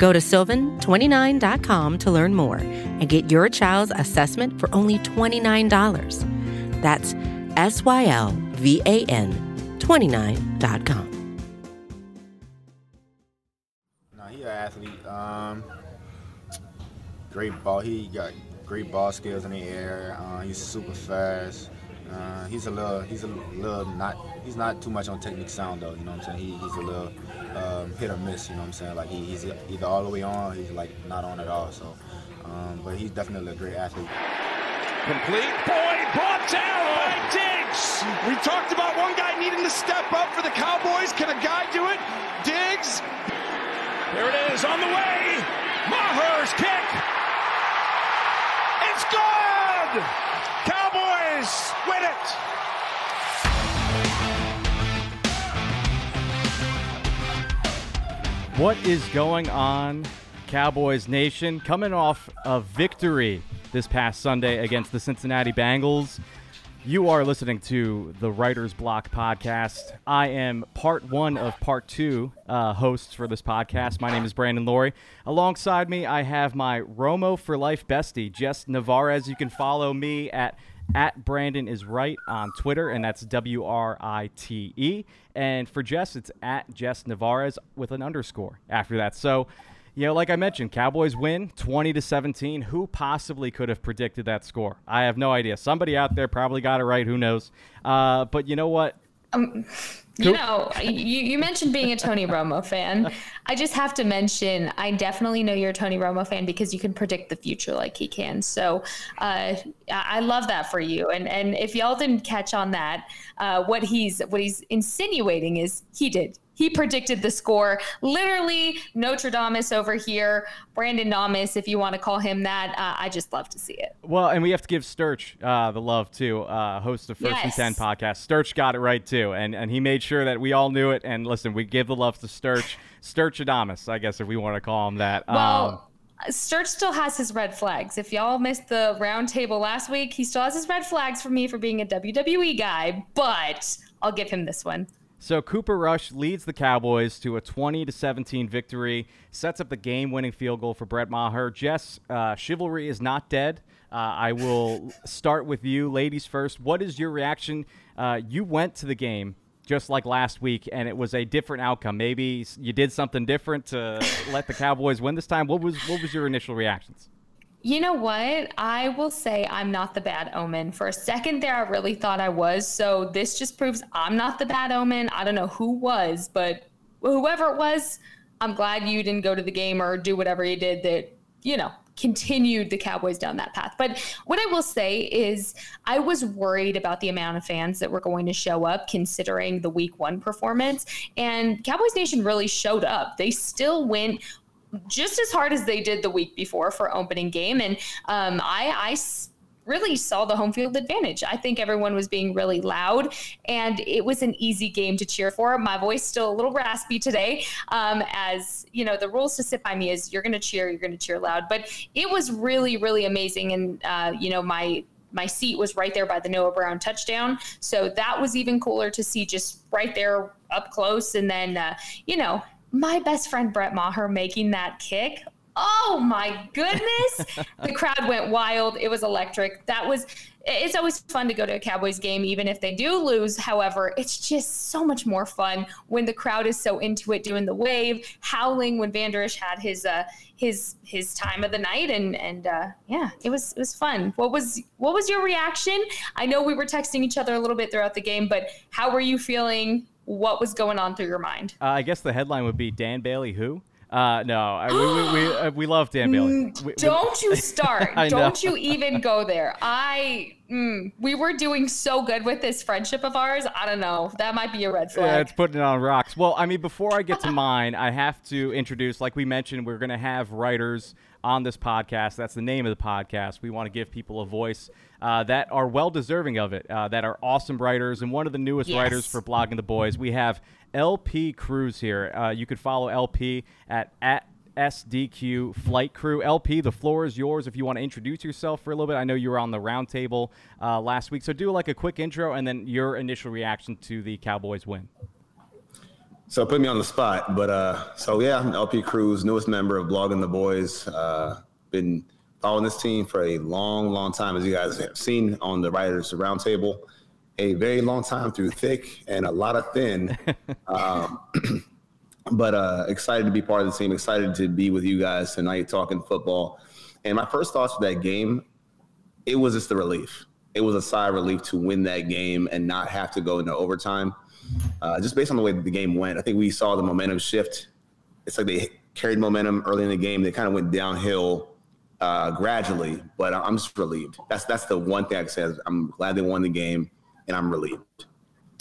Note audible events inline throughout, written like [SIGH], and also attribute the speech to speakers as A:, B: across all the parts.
A: Go to sylvan29.com to learn more and get your child's assessment for only $29. That's S Y L V A N 29.com.
B: Now, he's an athlete. Um, great ball. He got great ball skills in the air. Uh, he's super fast. Uh, he's a little. He's a little not. He's not too much on technique sound though. You know what I'm saying? He, he's a little um, hit or miss. You know what I'm saying? Like he, he's either all the way on, he's like not on at all. So, um, but he's definitely a great athlete.
C: Complete. Boyd brought down by Diggs. We talked about one guy needing to step up for the Cowboys. Can a guy do it? Diggs. There it is on the way. Maher's kick. It's good. Cowboys win it.
D: What is going on, Cowboys Nation? Coming off a victory this past Sunday against the Cincinnati Bengals. You are listening to the Writer's Block podcast. I am part one of part two uh, hosts for this podcast. My name is Brandon Loree. Alongside me, I have my Romo for Life bestie, Jess Nevarez. You can follow me at at Brandon is right on Twitter, and that's W R I T E. And for Jess, it's at Jess Nevarez with an underscore after that. So, you know, like I mentioned, Cowboys win 20 to 17. Who possibly could have predicted that score? I have no idea. Somebody out there probably got it right. Who knows? Uh, but you know what?
E: Um, you know, you, you mentioned being a Tony Romo fan. I just have to mention, I definitely know you're a Tony Romo fan because you can predict the future like he can. So uh, I love that for you. And and if y'all didn't catch on that, uh, what he's what he's insinuating is he did. He predicted the score. Literally, Nostradamus over here. Brandon Namas, if you want to call him that. Uh, I just love to see it.
D: Well, and we have to give Sturch uh, the love too, uh, host of First
E: Yes.
D: and Ten podcast. Sturch got it right too, and and he made sure that we all knew it. And listen, we give the love to Sturch, [LAUGHS] Sturchadamus, I guess if we want to call him that. Um,
E: Well, Sturch still has his red flags. If y'all missed the round table last week, he still has his red flags for me for being a WWE guy, but I'll give him this one.
D: So Cooper Rush leads the Cowboys to a 20 to 17 victory, sets up the game-winning field goal for Brett Maher. Jess, uh, chivalry is not dead. Uh, I will [LAUGHS] start with you, ladies first. What is your reaction? Uh, you went to the game just like last week, and it was a different outcome. Maybe you did something different to [LAUGHS] let the Cowboys win this time. What was what was your initial reactions?
E: You know what? I will say I'm not the bad omen. For a second there, I really thought I was. So this just proves I'm not the bad omen. I don't know who was, but whoever it was, I'm glad you didn't go to the game or do whatever you did that, you know, continued the Cowboys down that path. But what I will say is I was worried about the amount of fans that were going to show up considering the week one performance. And Cowboys Nation really showed up. They still went just as hard as they did the week before for opening game. And um, I, I really saw the home field advantage. I think everyone was being really loud, and it was an easy game to cheer for. My voice still a little raspy today, um, as you know, the rules to sit by me is you're going to cheer, you're going to cheer loud. But it was really, really amazing, and uh, you know, my my seat was right there by the Noah Brown touchdown. So that was even cooler to see just right there up close. And then, uh, you know, my best friend Brett Maher making that kick. Oh my goodness. [LAUGHS] the crowd went wild. It was electric. That was, it's always fun to go to a Cowboys game, even if they do lose. However, it's just so much more fun when the crowd is so into it, doing the wave, howling when Vander Esch had his, uh, his, his time of the night. And, and, uh, yeah, it was, it was fun. What was, what was your reaction? I know we were texting each other a little bit throughout the game, but how were you feeling? What was going on through your mind?
D: Uh, I guess the headline would be Dan Bailey who. Uh, no, I, we we, we, uh, we love Dan Bailey. We- we-
E: Don't you [LAUGHS] start. Don't you even go there. I mm, we were doing so good with this friendship of ours. I don't know. That might be a red flag.
D: Yeah, it's putting it on rocks. Well, I mean, before I get to mine, I have to introduce, like we mentioned, we're going to have writers on this podcast. That's the name of the podcast. We want to give people a voice uh, that are well deserving of it, uh, that are awesome writers, and one of the newest yes. writers for Blogging the Boys. We have LP Cruz here. Uh, you could follow LP at at SDQ Flight Crew. LP, the floor is yours if you want to introduce yourself for a little bit. I know you were on the roundtable uh, last week, so do like a quick intro and then your initial reaction to the Cowboys win.
F: So put me on the spot, but uh, so yeah, I'm LP Cruz, newest member of Blogging the Boys. Uh, been following this team for a long, long time, as you guys have seen on the Writers Roundtable. A very long time through thick and a lot of thin. [LAUGHS] um, [CLEARS THROAT] but uh, excited to be part of the team. Excited to be with you guys tonight talking football. And my first thoughts for that game, it was just a relief. It was a sigh of relief to win that game and not have to go into overtime. Uh, just based on the way that the game went, I think we saw the momentum shift. It's like they carried momentum early in the game. They kind of went downhill uh, gradually, but I'm just relieved. That's that's the one thing I. Is I'm glad they won the game, and I'm relieved.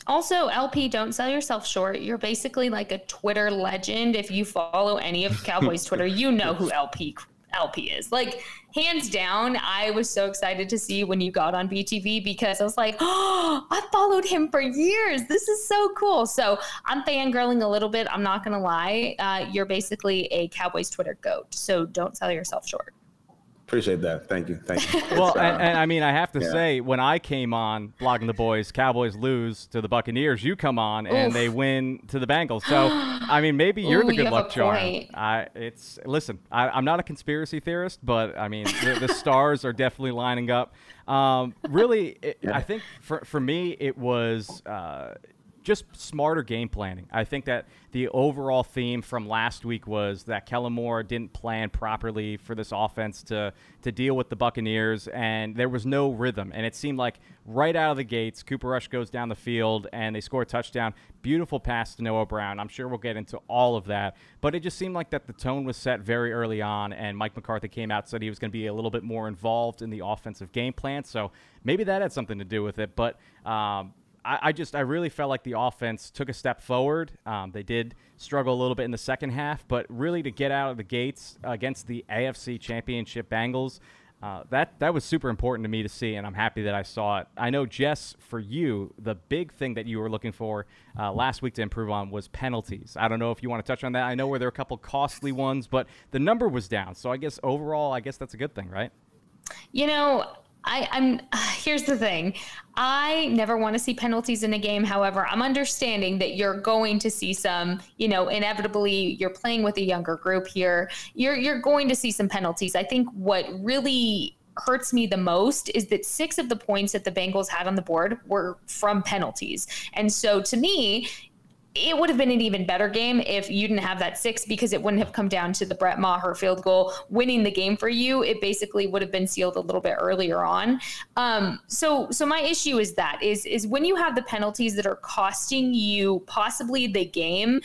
E: Also, LP, don't sell yourself short. You're basically like a Twitter legend. If you follow any of Cowboys Twitter, you know who LP LP is. Like hands down, I was so excited to see when you got on BTB because I was like, oh, I followed him for years. This is so cool. So I'm fangirling a little bit. I'm not gonna lie. Uh, you're basically a Cowboys Twitter goat. So don't sell yourself short.
F: Appreciate that. Thank you. Thank you. [LAUGHS]
D: well, uh, and, and, I mean, I have to yeah. say, when I came on blogging the boys, Cowboys lose to the Buccaneers. You come on and Oof. they win to the Bengals. So, I mean, maybe you're Ooh, the good you luck charm. I, it's listen. I, am not a conspiracy theorist, but I mean, the, the stars are definitely lining up. Um, really, it, yeah. I think for for me, it was. Uh, just smarter game planning. I think that the overall theme from last week was that Kellen Moore didn't plan properly for this offense to to deal with the Buccaneers, and there was no rhythm. And it seemed like right out of the gates, Cooper Rush goes down the field and they score a touchdown. Beautiful pass to Noah Brown. I'm sure we'll get into all of that, but it just seemed like that the tone was set very early on, and Mike McCarthy came out said he was going to be a little bit more involved in the offensive game plan. So maybe that had something to do with it, but. Um, I, I, just I really felt like the offense took a step forward. Um, they did struggle a little bit in the second half, but really to get out of the gates against the AFC Championship Bengals, uh, that that was super important to me to see, and I'm happy that I saw it. I know Jess, for you, the big thing that you were looking for uh, last week to improve on was penalties. I don't know if you want to touch on that. I know where there are a couple costly ones, but the number was down, so I guess overall, I guess that's a good thing, right?
E: You know, I, I'm [SIGHS] here's the thing. I never want to see penalties in a game. However, I'm understanding that you're going to see some, you know, inevitably you're playing with a younger group here. You're you're going to see some penalties. I think what really hurts me the most is that six of the points that the Bengals had on the board were from penalties. And so to me, it would have been an even better game if you didn't have that six because it wouldn't have come down to the Brett Maher field goal winning the game for you. It basically would have been sealed a little bit earlier on. Um, so, so my issue is that is is when you have the penalties that are costing you possibly the game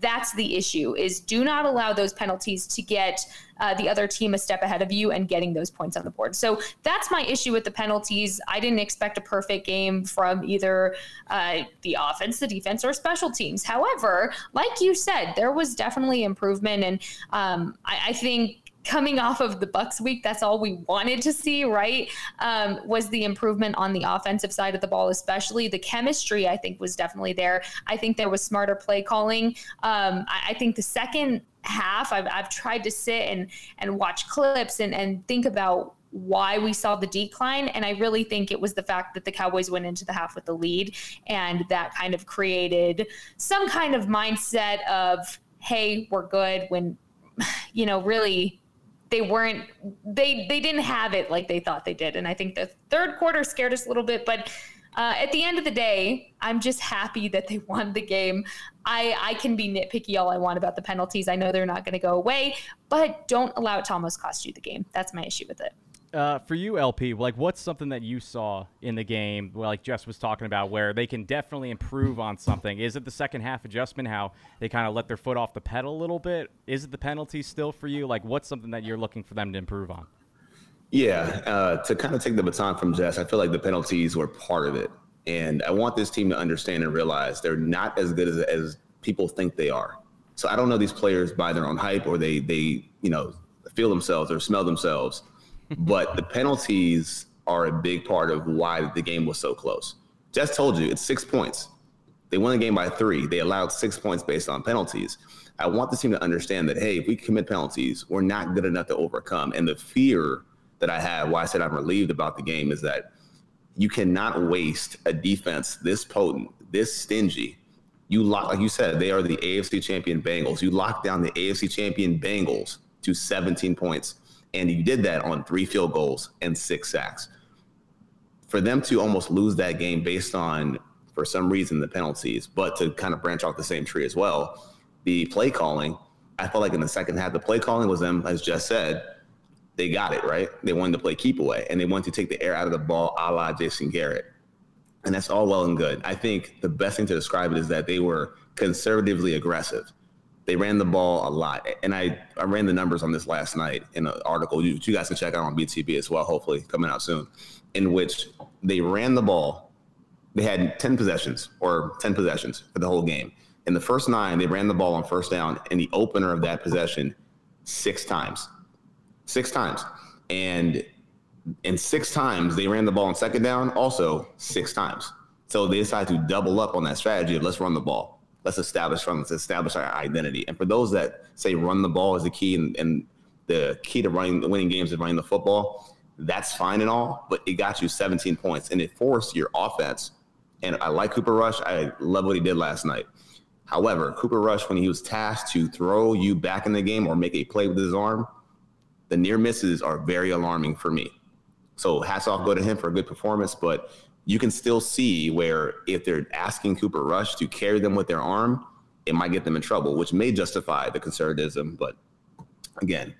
E: that's the issue is do not allow those penalties to get uh, the other team a step ahead of you and getting those points on the board. So that's my issue with the penalties. I didn't expect a perfect game from either uh, the offense the defense or special teams. However like you said there was definitely improvement and um, I, I think coming off of the Bucks week, that's all we wanted to see, right? Um, was the improvement on the offensive side of the ball, especially the chemistry. I think was definitely there. I think there was smarter play calling. Um, I, I, think the second half, I've, I've tried to sit and and watch clips and and think about why we saw the decline. And I really think it was the fact that the Cowboys went into the half with the lead, and that kind of created some kind of mindset of, hey, we're good when [SIGHS] you know, really they weren't they they didn't have it like they thought they did. And i think the third quarter scared us a little bit but uh, at the end of the day i'm just happy that they won the game. I i can be nitpicky all i want about the penalties. I know they're not going to go away but don't allow it to almost cost you the game. That's my issue with it
D: uh, for you, LP, like what's something that you saw in the game, like Jess was talking about, where they can definitely improve on something? Is it the second half adjustment, how they kind of let their foot off the pedal a little bit? Is it the penalty still for you? Like, what's something that you're looking for them to improve on?
F: Yeah, uh, to kind of take the baton from Jess, I feel like the penalties were part of it, and I want this team to understand and realize they're not as good as, as people think they are. So I don't know these players by their own hype or they they you know feel themselves or smell themselves. But the penalties are a big part of why the game was so close. Just told you, it's six points. They won the game by three. They allowed six points based on penalties. I want the team to understand that, hey, if we commit penalties, we're not good enough to overcome. And the fear that I have, why I said I'm relieved about the game, is that you cannot waste a defense this potent, this stingy. You lock, like you said, they are the AFC champion Bengals. You lock down the AFC champion Bengals to 17 points, and you did that on three field goals and six sacks. For them to almost lose that game based on, for some reason, the penalties, but to kind of branch off the same tree as well, the play calling, I felt like in the second half, the play calling was them, as Jess said, they got it right. They wanted to play keep away, and they wanted to take the air out of the ball, a la Jason Garrett, and that's all well and good. I think the best thing to describe it is that they were conservatively aggressive. They ran the ball a lot, and I I ran the numbers on this last night in an article you, you guys can check out on BTB as well. Hopefully, coming out soon, in which they ran the ball. They had ten possessions or ten possessions for the whole game. In the first nine, they ran the ball on first down in the opener of that possession six times six times. And in six times, they ran the ball on second down, also six times. So they decided to double up on that strategy of let's run the ball. Let's establish run, let's establish our identity. And for those that say run the ball is the key and, and the key to running winning games is running the football, that's fine and all, but it got you 17 points and it forced your offense. And I like Cooper Rush. I love what he did last night. However, Cooper Rush, when he was tasked to throw you back in the game or make a play with his arm, the near misses are very alarming for me. So hats off go to him for a good performance, but you can still see where if they're asking Cooper Rush to carry them with their arm, it might get them in trouble, which may justify the conservatism. But again,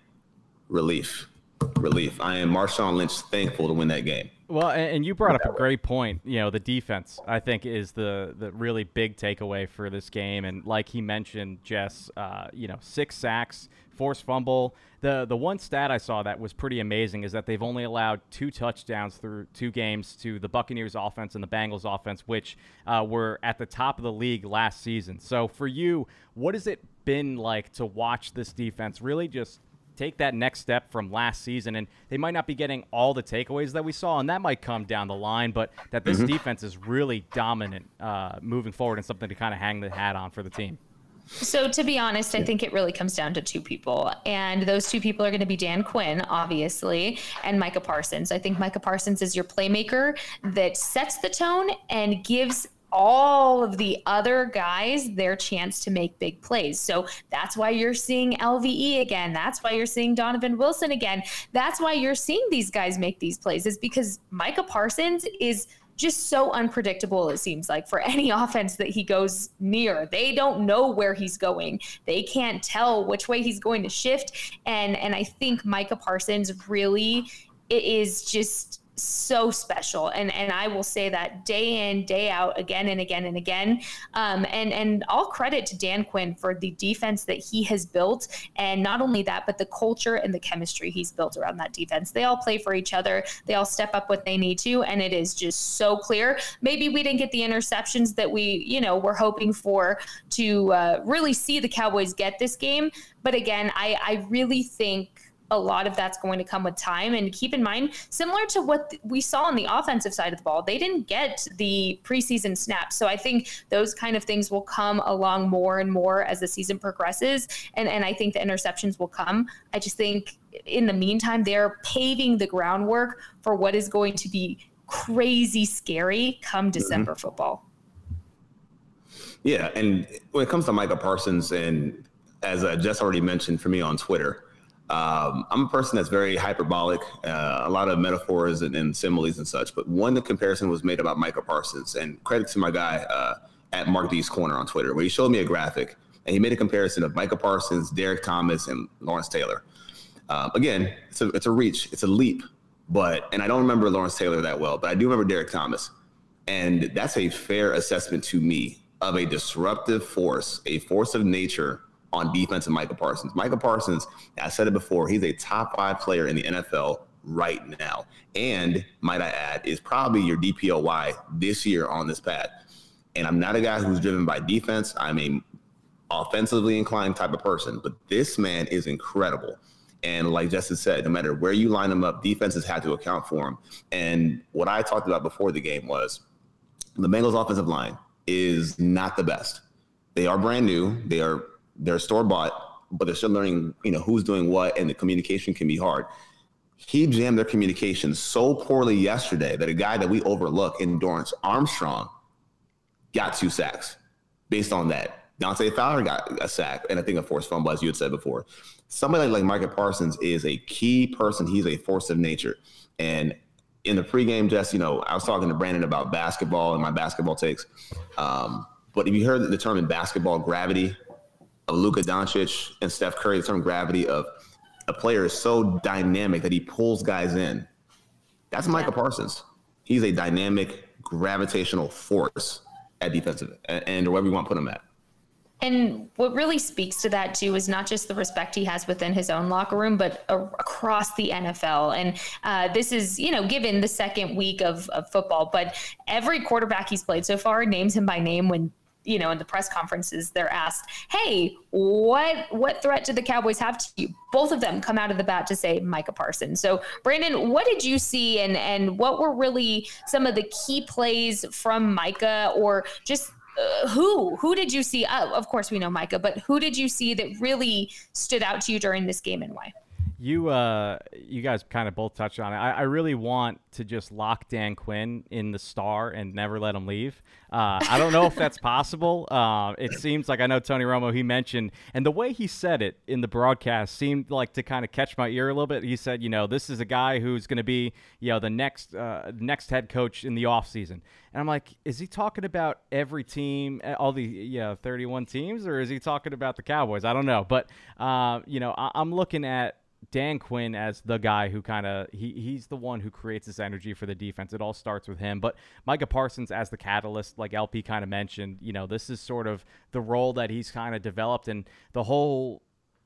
F: relief, relief. I am Marshawn Lynch thankful to win that game.
D: Well, and you brought up a great point. You know, the defense, I think, is the the really big takeaway for this game. And like he mentioned, Jess, uh, you know, six sacks, forced fumble. The the one stat I saw that was pretty amazing is that they've only allowed two touchdowns through two games to the Buccaneers offense and the Bengals offense, which uh, were at the top of the league last season. So for you, what has it been like to watch this defense really just take that next step from last season. And they might not be getting all the takeaways that we saw, and that might come down the line, but that this mm-hmm. defense is really dominant uh, moving forward and something to kind of hang the hat on for the team.
E: So, to be honest, I think it really comes down to two people. And those two people are going to be Dan Quinn, obviously, and Micah Parsons. I think Micah Parsons is your playmaker that sets the tone and gives all of the other guys their chance to make big plays. So that's why you're seeing LVE again. That's why you're seeing Donovan Wilson again. That's why you're seeing these guys make these plays, is because Micah Parsons is just so unpredictable, it seems like, for any [LAUGHS] offense that he goes near. They don't know where he's going. They can't tell which way he's going to shift. And and I think Micah Parsons really it is just so special. And and I will say that day in day out again and again and again. Um, and and all credit to Dan Quinn for the defense that he has built. And not only that but the culture and the chemistry he's built around that defense. They all play for each other. They all step up what they need to. And it is just so clear. Maybe we didn't get the interceptions that we you know were hoping for to uh, really see the Cowboys get this game. But again I I really think a lot of that's going to come with time. And keep in mind, similar to what we saw on the offensive side of the ball, they didn't get the preseason snaps. So I think those kind of things will come along more and more as the season progresses. And, and I think the interceptions will come. I just think in the meantime, they're paving the groundwork for what is going to be crazy scary come mm-hmm. December mm-hmm. football.
F: Yeah. And when it comes to Micah Parsons, and as I just already mentioned for me on Twitter, um, I'm a person that's very hyperbolic, uh, a lot of metaphors and, and, similes and such. But one the comparison was made about Micah Parsons, and credit to my guy uh, at Mark D's Corner on Twitter, where he showed me a graphic and he made a comparison of Micah Parsons, Derrick Thomas, and Lawrence Taylor. Um, again, it's a, it's a reach, it's a leap, but and I don't remember Lawrence Taylor that well, but I do remember Derrick Thomas, and that's a fair assessment to me of a disruptive force, a force of nature on defense of Micah Parsons. Micah Parsons, I said it before, he's a top five player in the NFL right now. And might I add, is probably your DPOY this year on this path. And I'm not a guy who's driven by defense. I'm a offensively inclined type of person, but this man is incredible. And like Justin said, no matter where you line them up, defenses had to account for him. And what I talked about before the game was the Bengals offensive line is not the best. They are brand new. They are they're store bought, but they're still learning, you know, who's doing what, and the communication can be hard. He jammed their communication so poorly yesterday that a guy that we overlook in Dorance Armstrong got two sacks based on that. Dante Fowler got a sack and I think a forced fumble, as you had said before. Somebody like Micah Parsons is a key person. He's a force of nature. And in the pregame, just, you know, I was talking to Brandon about basketball and my basketball takes. Um, but if you heard the term in basketball gravity of Luka Doncic and Steph Curry, the term gravity of a player is so dynamic that he pulls guys in. That's Micah Parsons. He's a dynamic, gravitational force at defensive and or wherever you want to put him at.
E: And what really speaks to that too is not just the respect he has within his own locker room, but a- across the NFL. And uh, this is, you know, given the second week of, of football, but every quarterback he's played so far names him by name when you know in the press conferences they're asked hey what what threat did the cowboys have to you both of them come out of the bat to say micah parsons so brandon what did you see and and what were really some of the key plays from micah or just uh, who who did you see? Oh, of course we know Micah, but who did you see that really stood out to you during this game and why?
D: You uh, you guys kind of both touched on it. I, I, really want to just lock Dan Quinn in the star and never let him leave. Uh, I don't know if that's [LAUGHS] possible. Uh, it seems like I know Tony Romo. He mentioned, and the way he said it in the broadcast seemed like to kind of catch my ear a little bit. He said, you know, this is a guy who's going to be, you know, the next uh, next head coach in the offseason. And I'm like, is he talking about every team, all the yeah, 31 teams, or is he talking about the Cowboys? I don't know, but uh, you know, I- I'm looking at Dan Quinn as the guy who kind of he he's the one who creates this energy for the defense. It all starts with him. But Micah Parsons as the catalyst, like LP kind of mentioned, you know, this is sort of the role that he's kind of developed and the whole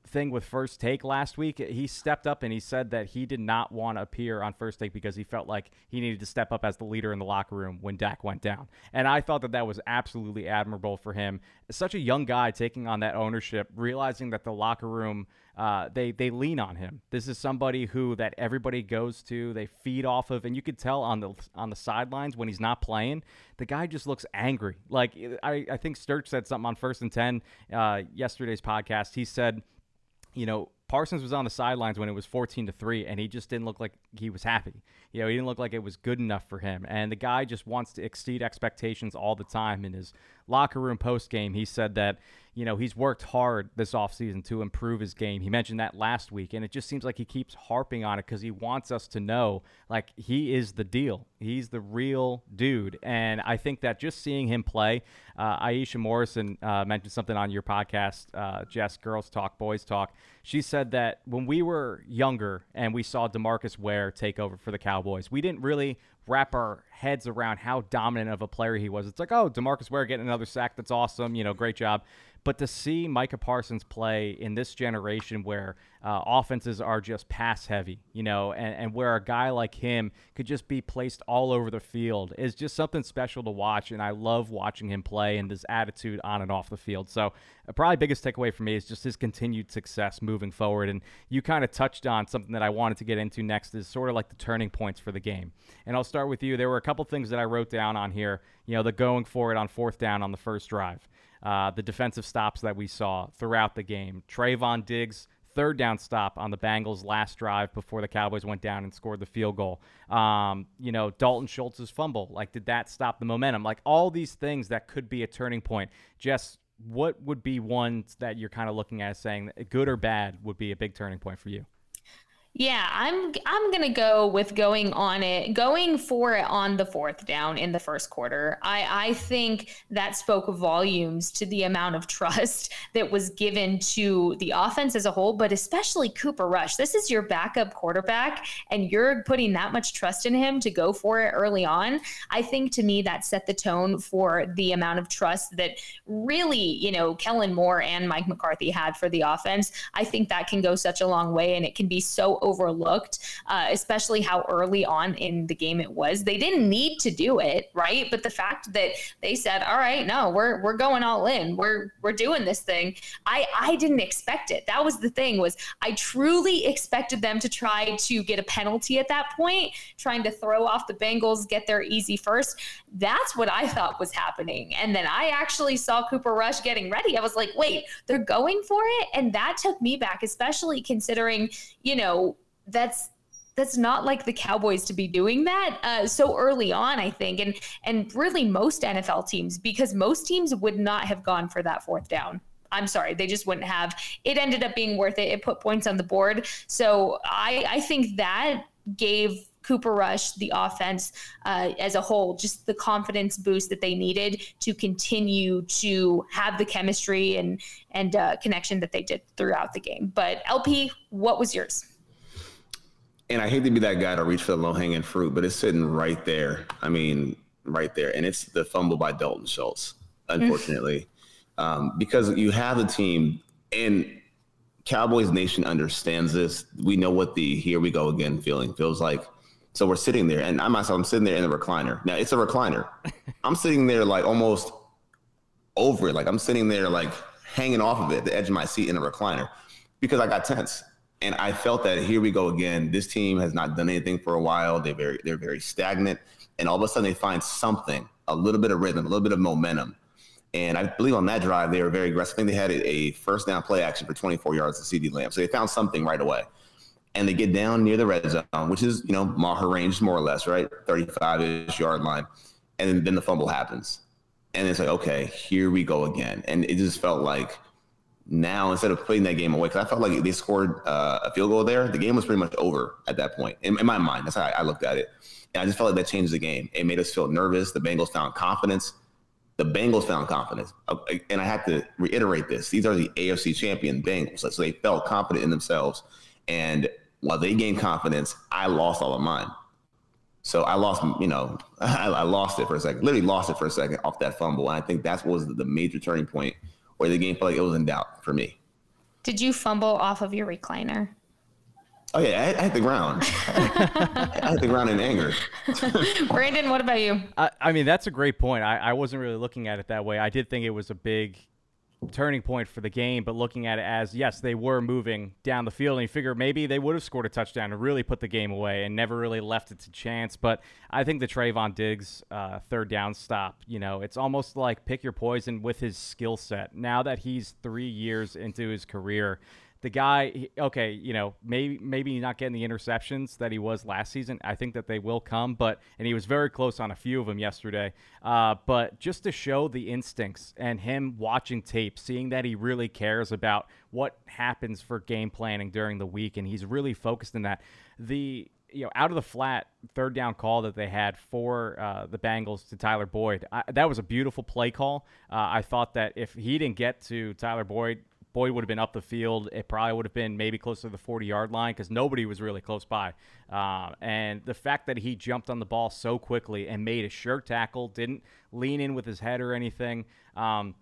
D: thing with first take last week he stepped up and he said that he did not want to appear on first take because he felt like he needed to step up as the leader in the locker room when Dak went down and I thought that that was absolutely admirable for him such a young guy taking on that ownership realizing that the locker room uh, they they lean on him. This is somebody who that everybody goes to. They feed off of, and you could tell on the on the sidelines when he's not playing, the guy just looks angry. Like I I think Sturch said something on First and Ten uh, yesterday's podcast. He said, you know, Parsons was on the sidelines when it was 14 to 3 and he just didn't look like he was happy. You know, he didn't look like it was good enough for him. And the guy just wants to exceed expectations all the time in his locker room post game. He said that, you know, he's worked hard this offseason to improve his game. He mentioned that last week, and it just seems like he keeps harping on it because he wants us to know, like, he is the deal. He's the real dude. And I think that just seeing him play, uh, Aisha Morrison uh, mentioned something on your podcast, uh, Jess, Girls Talk, Boys Talk. She said that when we were younger and we saw Demarcus Ware take over for the Cowboys, we didn't really wrap our heads around how dominant of a player he was. It's like, oh, Demarcus Ware getting another sack. That's awesome. You know, great job. But to see Micah Parsons play in this generation where uh, offenses are just pass heavy, you know, and, and where a guy like him could just be placed all over the field is just something special to watch. And I love watching him play and his attitude on and off the field. So, uh, probably biggest takeaway for me is just his continued success moving forward. And you kind of touched on something that I wanted to get into next is sort of like the turning points for the game. And I'll start with you. There were a couple things that I wrote down on here, you know, the going for it on fourth down on the first drive uh, the defensive stops that we saw throughout the game. Trevon Diggs, third down stop on the Bengals' last drive before the Cowboys went down and scored the field goal. Um, you know, Dalton Schultz's fumble. Like, did that stop the momentum? Like, all these things that could be a turning point. Jess, what would be ones that you're kind of looking at saying good or bad would be a big turning point for you?
E: Yeah, I'm I'm gonna go with going on it, going for it on the fourth down in the first quarter. I I think that spoke volumes to the amount of [LAUGHS] trust that was given to the offense as a whole, but especially Cooper Rush. This is your backup quarterback, and you're putting that much trust in him to go for it early on. I think to me that set the tone for the amount of trust that really, you know, Kellen Moore and Mike McCarthy had for the offense. I think that can go such a long way, and it can be so overlooked, uh, especially how early on in the game it was. They didn't need to do it, right? But the fact that they said, "All right, no, we're we're going all in. We're we're doing this thing." I I didn't expect it. That was the thing was I truly expected them to try to get a penalty at that point, trying to throw off the Bengals, get their easy first. That's what I thought was happening. And then I actually saw Cooper Rush getting ready. I was like, "Wait, they're going for it?" And that took me back, especially considering, you know, that's that's not like the Cowboys to be doing that uh, so early on, I think, and and really most NFL teams because most teams would not have gone for that fourth down. I'm sorry, they just wouldn't have. It ended up being worth it. It put points on the board. So I I think that gave Cooper Rush, the offense uh, as a whole, just the confidence boost that they needed to continue to have the chemistry and and uh, connection that they did throughout the game. But LP, what was yours?
F: And I hate to be that guy to reach for the low hanging fruit, but it's sitting right there. I mean, right there, and it's the fumble by Dalton Schultz. Unfortunately, um, because you have a team and Cowboys Nation understands this. We know what the here we go again feeling feels like. So we're sitting there, and I myself, I'm sitting there in the recliner. Now it's a recliner. [LAUGHS] I'm sitting there like almost over it. Like I'm sitting there like hanging off of it, the edge of my seat in a recliner, because I got tense. And I felt that here we go again. This team has not done anything for a while. They're very, they're very stagnant. And all of a sudden they find something, a little bit of rhythm, a little bit of momentum. And I believe on that drive, they were very aggressive. I think they had a first down play action for 24 yards to CeeDee Lamb. So they found something right away and they get down near the red zone, which is, you know, Maher range more or less, right? 35 ish yard line. And then the fumble happens. And it's like, okay, here we go again. And it just felt like now instead of putting that game away, because I felt like they scored uh, a field goal there, the game was pretty much over at that point. In, in my mind, that's how I, I looked at it. And I just felt like that changed the game. It made us feel nervous. The Bengals found confidence. The Bengals found confidence. Uh, and I have to reiterate this. These are the AFC champion Bengals. So they felt confident in themselves. And while they gained confidence, I lost all of mine. So I lost, you know, [LAUGHS] I, I, lost it for a second, literally lost it for a second off that fumble. And I think that was the major turning point where the game felt like it was in doubt for me.
E: Did you fumble off of your recliner?
F: Oh yeah, I, I hit the ground. I hit the ground in anger. [LAUGHS] [LAUGHS]
E: Brandon, what about you?
D: I, I, mean, that's a great point. I, I wasn't really looking at it that way. I did think it was a big turning point for the game, but looking at it as yes, they were moving down the field, and you figure maybe they would have scored a touchdown and really put the game away and never really left it to chance. But I think the Trevon Diggs uh, third down stop, you know, it's almost like pick your poison with his skill set. Now that he's three years into his career, the guy, okay, you know, maybe maybe not getting the interceptions that he was last season. I think that they will come, but and he was very close on a few of them yesterday. Uh, but just to show the instincts and him watching tape, seeing that he really cares about what happens for game planning during the week, and he's really focused in that. The you know, out of the flat third down call that they had for uh, the Bengals to Tyler Boyd, I, that was a beautiful play call. Uh, I thought that if he didn't get to Tyler Boyd Boyd would have been up the field. It probably would have been maybe closer to the 40 yard line because nobody was really close by. Uh, and the fact that he jumped on the ball so quickly and made a sure tackle, didn't lean in with his head or anything. Um,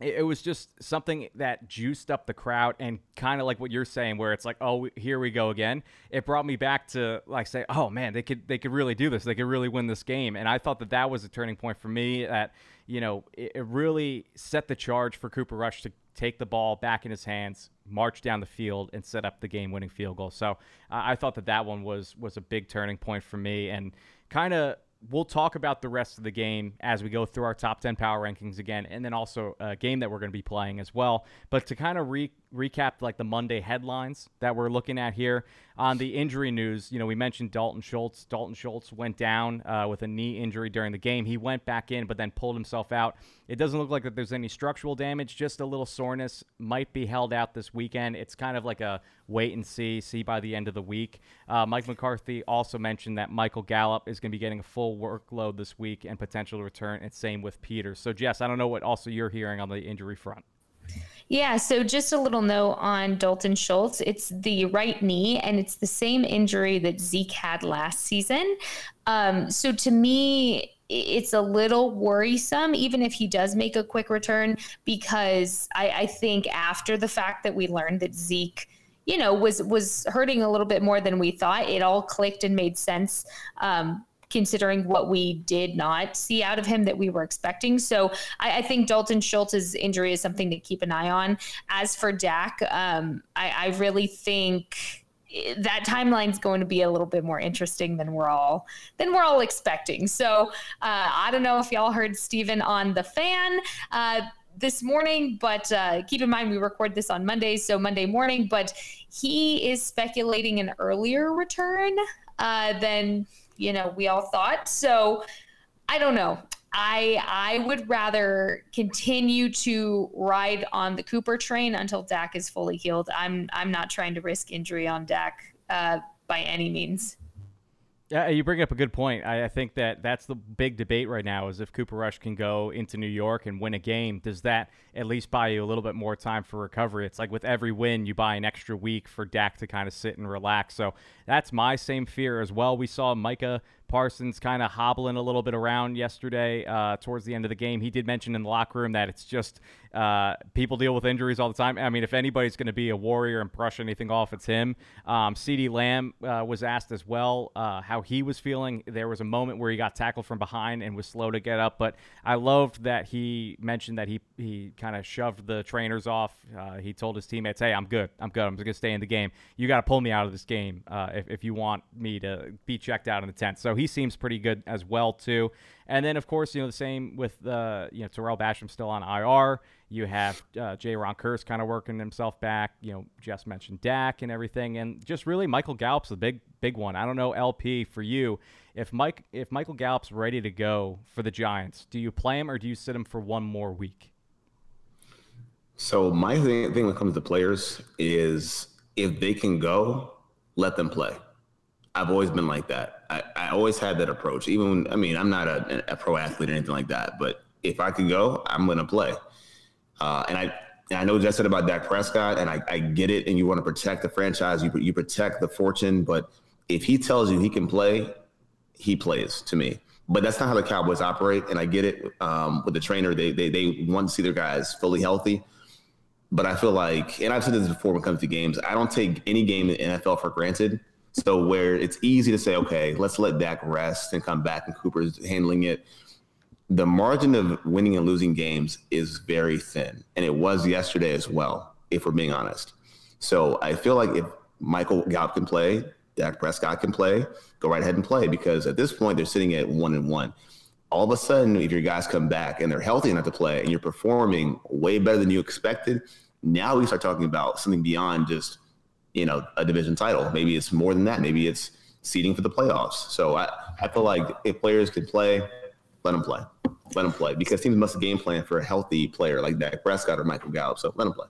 D: it, was just something that juiced up the crowd and kind of like what you're saying, where it's like, oh, here we go again. It brought me back to like say, oh man, they could they could really do this. They could really win this game. And I thought that that was a turning point for me. That you know, it, it really set the charge for Cooper Rush to take the ball back in his hands, march down the field, and set up the game-winning field goal. So uh, I thought that that one was was a big turning point for me, and kind of we'll talk about the rest of the game as we go through our top 10 power rankings again and then also a game that we're going to be playing as well but to kind of re- recap like the monday headlines that we're looking at here on the injury news, you know, we mentioned Dalton Schultz. Dalton Schultz went down uh, with a knee injury during the game. He went back in, but then pulled himself out. It doesn't look like that there's any structural damage, just a little soreness. Might be held out this weekend. It's kind of like a wait and see, see by the end of the week. Uh, Mike McCarthy also mentioned that Michael Gallup is going to be getting a full workload this week and potential return, and same with Peters. So, Jess, I don't know what also you're hearing on the injury front.
E: Yeah, so just a little note on Dalton Schultz. It's the right knee, and it's the same injury that Zeke had last season. Um, so to me, it's a little worrisome, even if he does make a quick return, because I, I think after the fact that we learned that Zeke you know, was was hurting a little bit more than we thought. It all clicked and made sense. Um, considering what we did not see out of him that we were expecting. So I, I, think Dalton Schultz's injury is something to keep an eye on. As for Dak, um, I, I, really think that timeline is going to be a little bit more interesting than we're all than we're all expecting. So uh, I don't know if y'all heard Stephen on the fan. Uh, this morning, but uh, keep in mind we record this on Monday, so Monday morning. But he is speculating an earlier return uh, than you know we all thought. So I don't know. I I would rather continue to ride on the Cooper train until Dak is fully healed. I'm I'm not trying to risk injury on Dak uh, by any means.
D: Yeah, you bring up a good point. I, I, think that that's the big debate right now: is if Cooper Rush can go into New York and win a game, does that at least buy you a little bit more time for recovery? It's like with every win, you buy an extra week for Dak to kind of sit and relax. So that's my same fear as well. We saw Micah Parsons kind of hobbling a little bit around yesterday uh, towards the end of the game. He did mention in the locker room that it's just uh, people deal with injuries all the time. I mean, if anybody's going to be a warrior and brush anything off, it's him. Um, CeeDee Lamb uh, was asked as well uh, how he was feeling. There was a moment where he got tackled from behind and was slow to get up, but I loved that he mentioned that he, he kind of shoved the trainers off. Uh, he told his teammates, hey, I'm good. I'm good. I'm going to stay in the game. You got to pull me out of this game uh, if, if you want me to be checked out in the tent. So he seems pretty good as well too. And then of course you know the same with uh, you know Tarell Basham still on IR. You have uh, Jayron Kearse kind of working himself back. You know, Jess mentioned Dak and everything, and just really Michael Gallup's the big big one. I don't know LP for you. If Mike if Michael Gallup's ready to go for the Giants, do you play him or do you sit him for one more week?
F: So my thing, thing when it comes to players is if they can go, let them play. I've always been like that. I, I always had that approach. Even when, I mean, I'm not a, a pro athlete or anything like that, but if I could go, I'm going to play. Uh, and I, and I know Jess said about Dak Prescott, and I, I get it. And you want to protect the franchise, you you protect the fortune. But if he tells you he can play, he plays to me. But that's not how the Cowboys operate, and I get it. Um, with the trainer, they they they want to see their guys fully healthy. But I feel like, and I've said this before when it comes to games, I don't take any game in NFL for granted. So where it's easy to say, okay, let's let Dak rest and come back, and Cooper's handling it. The margin of winning and losing games is very thin, and it was yesterday as well, if we're being honest. So I feel like if Michael Gallup can play, Dak Prescott can play, go right ahead and play because at this point they're sitting at one and one. All of a sudden, if your guys come back and they're healthy enough to play and you're performing way better than you expected, now we start talking about something beyond just you know, a division title. Maybe it's more than that. Maybe it's seeding for the playoffs. So I, I feel like if players could play, let them play. Let them play because teams must game plan for a healthy player like Dak Prescott or Michael Gallup. So let them play.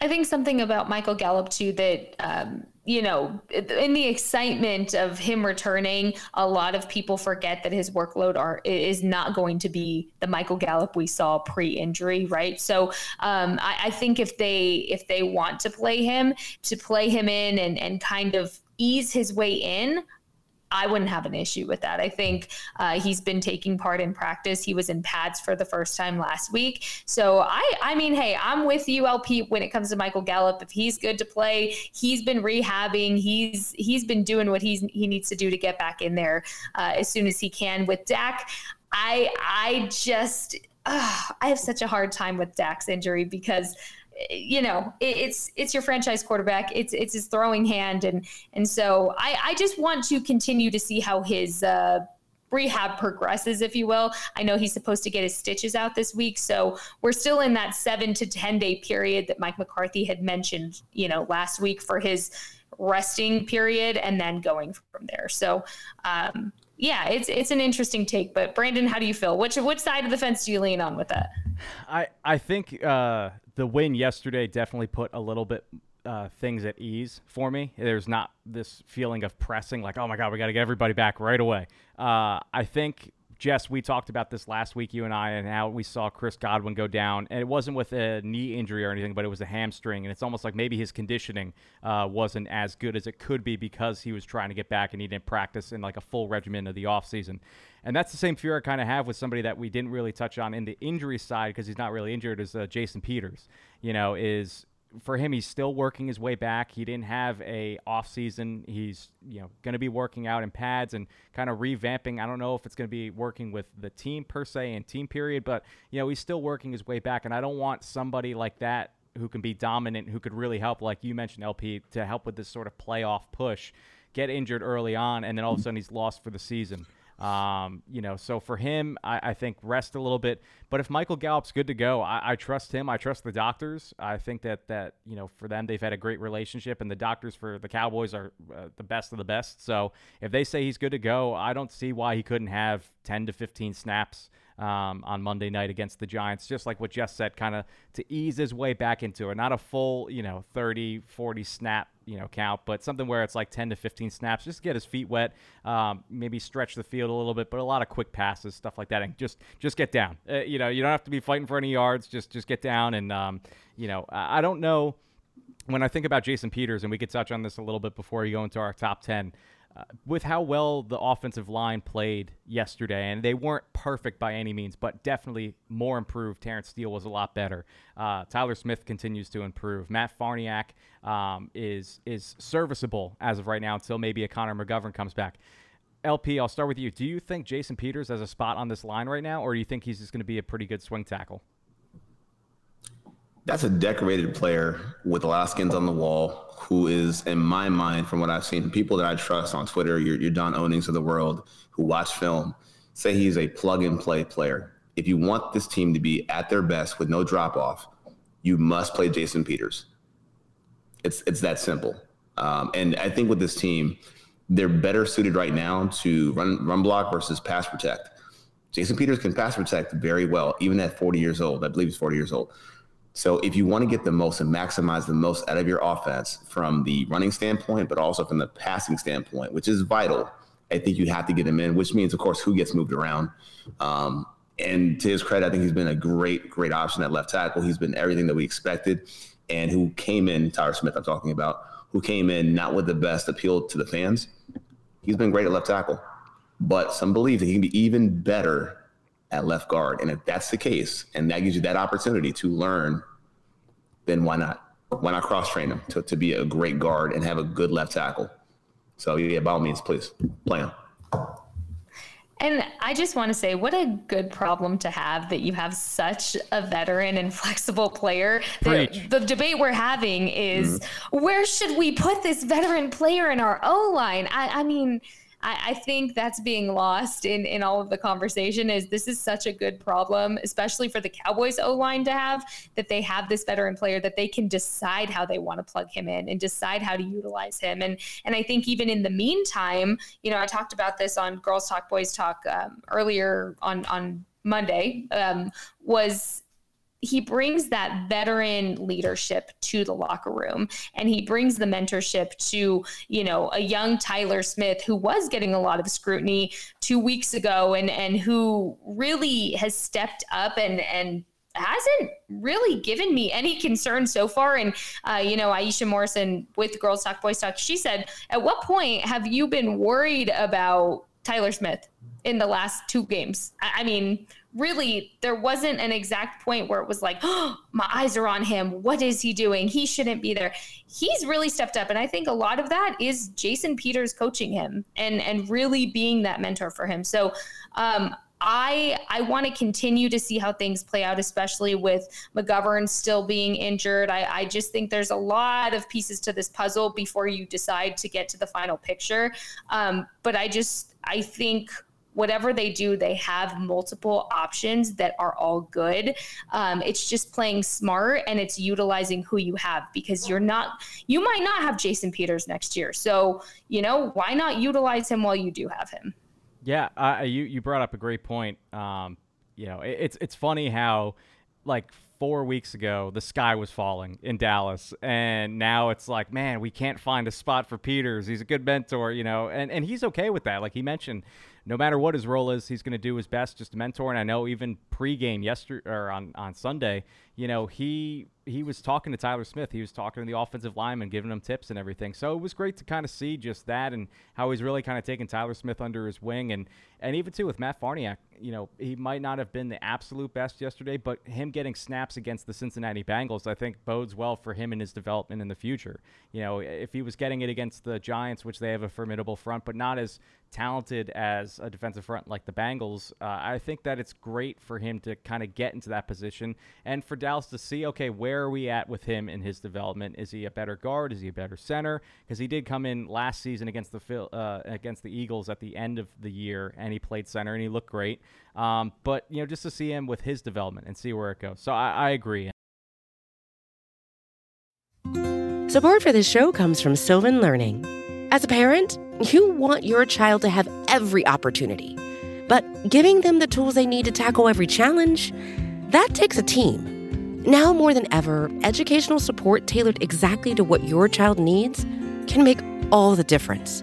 E: I think something about Michael Gallup too that um, you know, in the excitement of him returning, a lot of people forget that his workload are is not going to be the Michael Gallup we saw pre-injury, right? So um, I, I think if they if they want to play him, to play him in and and kind of ease his way in, I wouldn't have an issue with that. I think uh, he's been taking part in practice. He was in pads for the first time last week. So I, I mean, hey, I'm with you, LP, when it comes to Michael Gallup. If he's good to play, he's been rehabbing. He's he's been doing what he's he needs to do to get back in there uh, as soon as he can. With Dak, I I just I have such a hard time with Dak's injury because you know it, it's it's your franchise quarterback it's it's his throwing hand and and so i i just want to continue to see how his uh rehab progresses, if you will. I know he's supposed to get his stitches out this week, so we're still in that seven to ten day period that Mike McCarthy had mentioned, you know, last week for his resting period, and then going from there. So, um, yeah, it's it's an interesting take. But Brandon, how do you feel? Which which side of the fence do you lean on with that?
D: I I think uh, the win yesterday definitely put a little bit uh, things at ease for me. There's not this feeling of pressing, like, oh my God, we got to get everybody back right away. Uh, I think, Jess, we talked about this last week, you and I, and how we saw Chris Godwin go down. And it wasn't with a knee injury or anything, but it was a hamstring. And it's almost like maybe his conditioning uh, wasn't as good as it could be because he was trying to get back and he didn't practice in like a full regimen of the offseason. And that's the same fear I kind of have with somebody that we didn't really touch on in the injury side because he's not really injured, is uh, Jason Peters. You know, is for him, he's still working his way back. He didn't have a off season. He's you know going to be working out in pads and kind of revamping. I don't know if it's going to be working with the team per se and team period, but you know he's still working his way back. And I don't want somebody like that who can be dominant, who could really help, like you mentioned, LP, to help with this sort of playoff push, get injured early on, and then all of a sudden he's lost for the season. Um, you know, so for him, I, I, think rest a little bit. But if Michael Gallup's good to go, I, I, trust him. I trust the doctors. I think that that you know for them they've had a great relationship, and the doctors for the Cowboys are uh, the best of the best. So if they say he's good to go, I don't see why he couldn't have 10 to 15 snaps um, on Monday night against the Giants, just like what Jess said, kind of to ease his way back into it. Not a full, you know, 30, 40 snap, you know, count, but something where it's like 10 to 15 snaps, just get his feet wet, um, maybe stretch the field a little bit, but a lot of quick passes, stuff like that, and just just get down. Uh, you know, you don't have to be fighting for any yards, just just get down, and um, you know, I, don't know. When I think about Jason Peters, and we could touch on this a little bit before you go into our top 10, with how well the offensive line played yesterday, and they weren't perfect by any means, but definitely more improved. Terence Steele was a lot better. Uh, Tyler Smith continues to improve. Matt Farniok um, is is serviceable as of right now until maybe a Connor McGovern comes back. LP, I'll start with you. Do you think Jason Peters has a spot on this line right now, or do you think he's just going to be a pretty good swing tackle?
F: That's a decorated player with a lot of skins on the wall who is, in my mind, from what I've seen, people that I trust on Twitter, your, your Don Ownings of the world who watch film, say he's a plug and play player. If you want this team to be at their best with no drop off, you must play Jason Peters. It's it's that simple. Um, and I think with this team, they're better suited right now to run run block versus pass protect. Jason Peters can pass protect very well, even at 40 years old. I believe he's 40 years old. So if you want to get the most and maximize the most out of your offense from the running standpoint, but also from the passing standpoint, which is vital, I think you have to get him in, which means, of course, who gets moved around. Um, and to his credit, I think he's been a great, great option at left tackle. He's been everything that we expected, and who came in, Tyler Smith, I'm talking about, who came in not with the best appeal to the fans. He's been great at left tackle, but some believe that he can be even better at left guard. And if that's the case, and that gives you that opportunity to learn, then why not? Why not cross train him to, to be a great guard and have a good left tackle? So yeah, by all means, please play him.
E: And I just want to say, what a good problem to have that you have such a veteran and [LAUGHS] flexible player. The, the, debate we're having is mm-hmm. where should we put this veteran player in our O line? I, I mean, I, I think that's being lost in in all of the conversation. Is this is such a good problem, especially for the Cowboys O line to have that they have this veteran player that they can decide how they want to plug him in and decide how to utilize him. And and I think even in the meantime, you know, I talked about this on Girls Talk Boys Talk um, earlier on on Monday um, was he brings that veteran leadership to the locker room and he brings the mentorship to you know a young tyler smith who was getting a lot of scrutiny two weeks ago and and who really has stepped up and and hasn't really given me any concern so far. And, uh, you know, Aisha Morrison with Girls Talk, Boys Talk, she said, At what point have you been worried about Tyler Smith in the last two games? I, I mean, really there wasn't an exact point where it was like oh, my eyes are on him what is he doing he shouldn't be there he's really stepped up and i think a lot of that is jason peters coaching him and and really being that mentor for him so um, I I want to continue to see how things play out, especially with McGovern still being injured. I, I just think there's a lot of pieces to this puzzle before you decide to get to the final picture. Um, but I just I think whatever they do, they have multiple options that are all good. Um, it's just playing smart and it's utilizing who you have because you're not, you might not have Jason Peters next year. So, you know, why not utilize him while you do have him?
D: Yeah, uh, you you brought up a great point. Um, you know, it, it's it's funny how like four weeks ago the sky was falling in Dallas, and now it's like, man, we can't find a spot for Peters. He's a good mentor, you know, and and he's okay with that. Like he mentioned, no matter what his role is, he's going to do his best just to mentor. And I know even pregame yesterday or on, on Sunday, you know, he he was talking to Tyler Smith. He was talking to the offensive lineman, giving him tips and everything. So it was great to kind of see just that and how he's really kind of taking Tyler Smith under his wing. And and even too with Matt Farniok, you know, he might not have been the absolute best yesterday, but him getting snaps against the Cincinnati Bengals, I think bodes well for him and his development in the future. You know, if he was getting it against the Giants, which they have a formidable front, but not as talented as a defensive front like the Bengals, uh, I think that it's great for him to kind of get into that position and for Dallas to see, okay, where are we at with him in his development? Is he a better guard? Is he a better center? Because he did come in last season against the uh, against the Eagles at the end of the year, and he played center and he looked great. Um, but you know, just to see him with his development and see where it goes. So I, I agree.
A: Support for this show comes from Sylvan Learning. As a parent, you want your child to have every opportunity, but giving them the tools they need to tackle every challenge, that takes a team. Now more than ever, educational support tailored exactly to what your child needs can make all the difference.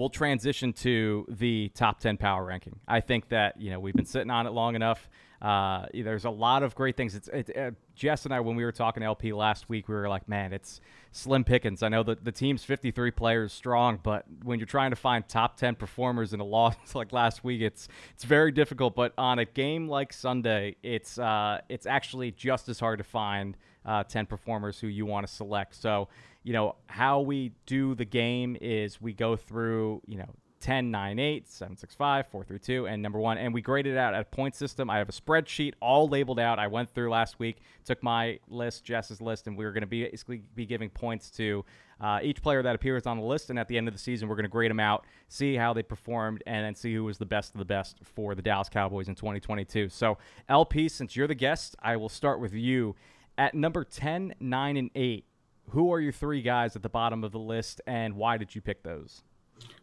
D: We'll transition to the top 10 power ranking. I think that, you know, we've been sitting on it long enough. Uh, there's a lot of great things. It's it, uh, Jess and I, when we were talking LP last week, we were like, man, it's slim pickings. I know that the team's 53 players strong, but when you're trying to find top 10 performers in a [LAUGHS] loss like last week, it's it's very difficult. But on a game like Sunday, it's uh, it's actually just as hard to find uh, 10 performers who you want to select. So you know, how we do the game is we go through, you know, 10, 9, 8, 7, 6, 5, 4, 3, 2, and number one. And we grade it out at a point system. I have a spreadsheet all labeled out. I went through last week, took my list, Jess's list, and we are going to be basically be giving points to uh, each player that appears on the list. And at the end of the season, we're going to grade them out, see how they performed, and then see who was the best of the best for the Dallas Cowboys in 2022. So, LP, since you're the guest, I will start with you. At number 10, 9, and 8, who are your three guys at the bottom of the list, and why did you pick those?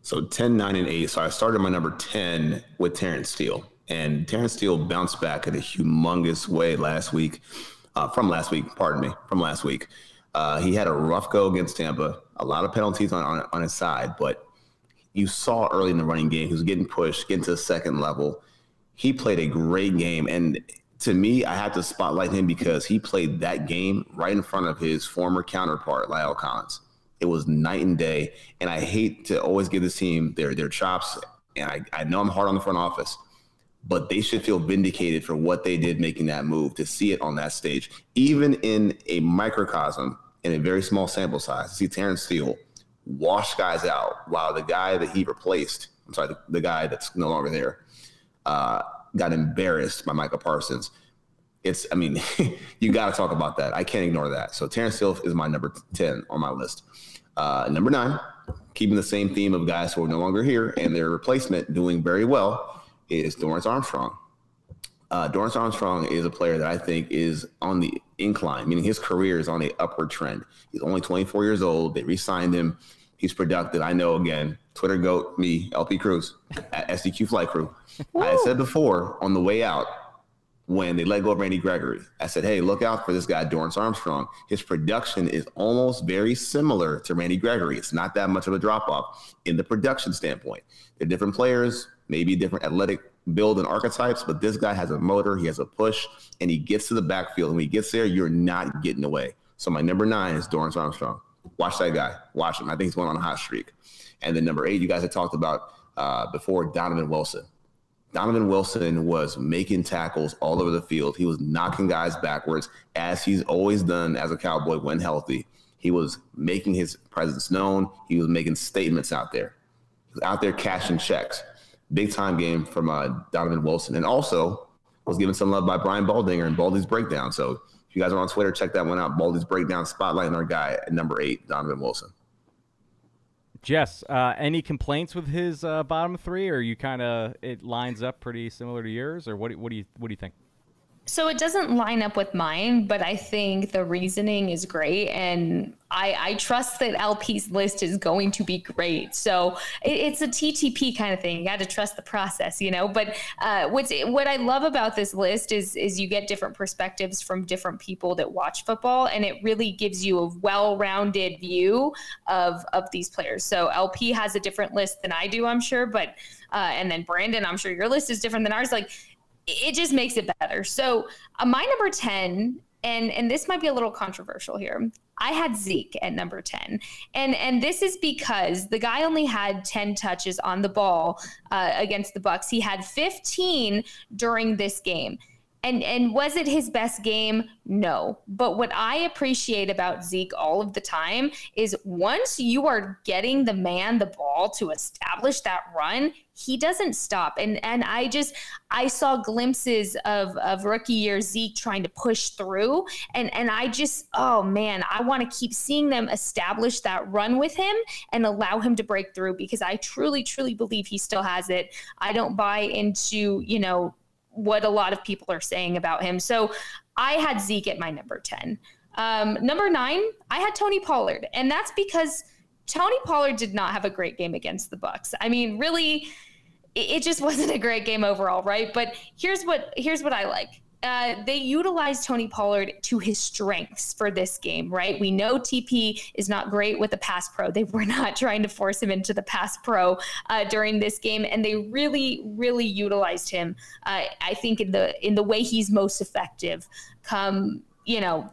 F: So 10, 9, and 8. So I started my number 10 with Terence Steele. And Terence Steele bounced back in a humongous way last week, uh, from last week, pardon me, from last week. Uh, he had a rough go against Tampa, a lot of penalties on, on, on his side, but you saw early in the running game, he was getting pushed, getting to the second level. He played a great game. And to me, I had to spotlight him because he played that game right in front of his former counterpart, La'el Collins. It was night and day. And I hate to always give this team their their chops. And I, I know I'm hard on the front office, but they should feel vindicated for what they did making that move to see it on that stage. Even in a microcosm, in a very small sample size, see Terence Steele wash guys out while the guy that he replaced, I'm sorry, the, the guy that's no longer there, uh, got embarrassed by Micah Parsons. It's, I mean, [LAUGHS] you got to talk about that. I can't ignore that. So Terence Steele is my number 10 on my list. Uh, number nine, keeping the same theme of guys who are no longer here and their replacement doing very well is Dorance Armstrong. Uh, Dorance Armstrong is a player that I think is on the incline, meaning his career is on a upward trend. He's only 24 years old. They re-signed him. He's productive. I know again, Twitter goat, me, LP Cruz at SDQ Flight Crew. I said before on the way out, when they let go of Randy Gregory. I said, hey, look out for this guy, Dorance Armstrong. His production is almost very similar to Randy Gregory. It's not that much of a drop off in the production standpoint. They're different players, maybe different athletic build and archetypes, but this guy has a motor, he has a push, and he gets to the backfield. And when he gets there, you're not getting away. So my number nine is Dorance Armstrong. Watch that guy. Watch him. I think he's going on a hot streak. And then number eight, you guys had talked about uh, before Donovan Wilson. Donovan Wilson was making tackles all over the field. He was knocking guys backwards, as he's always done as a Cowboy when healthy. He was making his presence known. He was making statements out there. He was out there cashing checks. Big time game from uh, Donovan Wilson. And also was given some love by Brian Baldinger and Baldy's Breakdown. So if you guys are on Twitter, check that one out. Baldy's Breakdown spotlighting our guy at number eight, Donovan Wilson.
D: Jess, uh, any complaints with his uh, bottom three, or you kind of it lines up pretty similar to yours, or what? What do you what do you think?
E: So it doesn't line up with mine, but I think the reasoning is great, and I, I trust that LP's list is going to be great. So it, it's a TTP kind of thing. You got to trust the process, you know. But uh, what's what I love about this list is is you get different perspectives from different people that watch football, and it really gives you a well-rounded view of of these players. So LP has a different list than I do, I'm sure, but uh, and then Brandon, I'm sure your list is different than ours. Like it just makes it better. So uh, my number 10 and and this might be a little controversial here. I had Zeke at number 10. And and this is because the guy only had 10 touches on the ball uh, against the Bucks. He had 15 during this game. And and was it his best game? No. But what I appreciate about Zeke all of the time is once you are getting the man the ball to establish that run, he doesn't stop. And and I just I saw glimpses of of rookie year Zeke trying to push through and and I just oh man, I want to keep seeing them establish that run with him and allow him to break through because I truly truly believe he still has it. I don't buy into, you know, what a lot of people are saying about him. So I had Zeke at my number 10. Um, number nine, I had Tony Pollard. And that's because Tony Pollard did not have a great game against the Bucks. I mean, really, it, just [LAUGHS] wasn't a great game overall, right? But here's what here's what I like uh, they utilized Tony Pollard to his strengths for this game, right? We know TP is not great with the pass pro. They were [LAUGHS] not trying to force him into the pass pro uh, during this game, and they really, really utilized him. Uh, I think in the in the way he's most effective. Come, you know,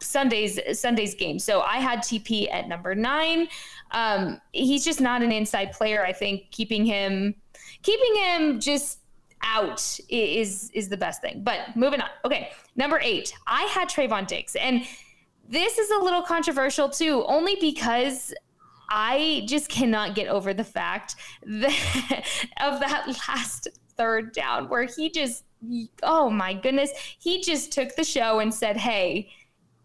E: Sunday's Sunday's game. So I had TP at number nine. Um, he's just not an inside player. I think keeping him keeping him just out is is the best thing. But moving on. Okay, number eight. I had Trevon Diggs, and this is a little controversial too, only because I just cannot get over the fact that [LAUGHS] of that last third down where he just oh my goodness, he just took the show and said, "Hey,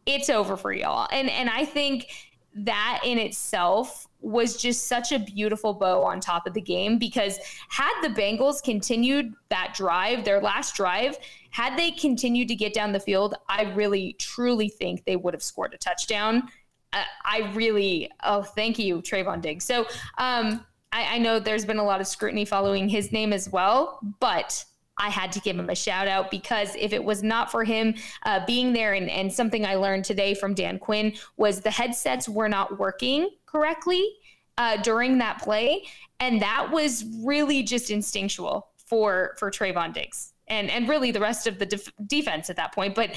E: it's over for y'all." And and I think that in itself was just such a beautiful bow on top of the game because had the Bengals continued that drive, their last drive, had they continued to get down the field, I really truly think they would have scored a touchdown. Uh, I really, oh, thank you, Trevon Diggs. So um, I, I know there's been a lot of scrutiny following his name as well, but I had to give him a shout out because if it was not for him uh, being there, and, and something I learned today from Dan Quinn was the headsets were not working correctly uh, during that play, and that was really just instinctual for for Trevon Diggs and and really the rest of the def- defense at that point. But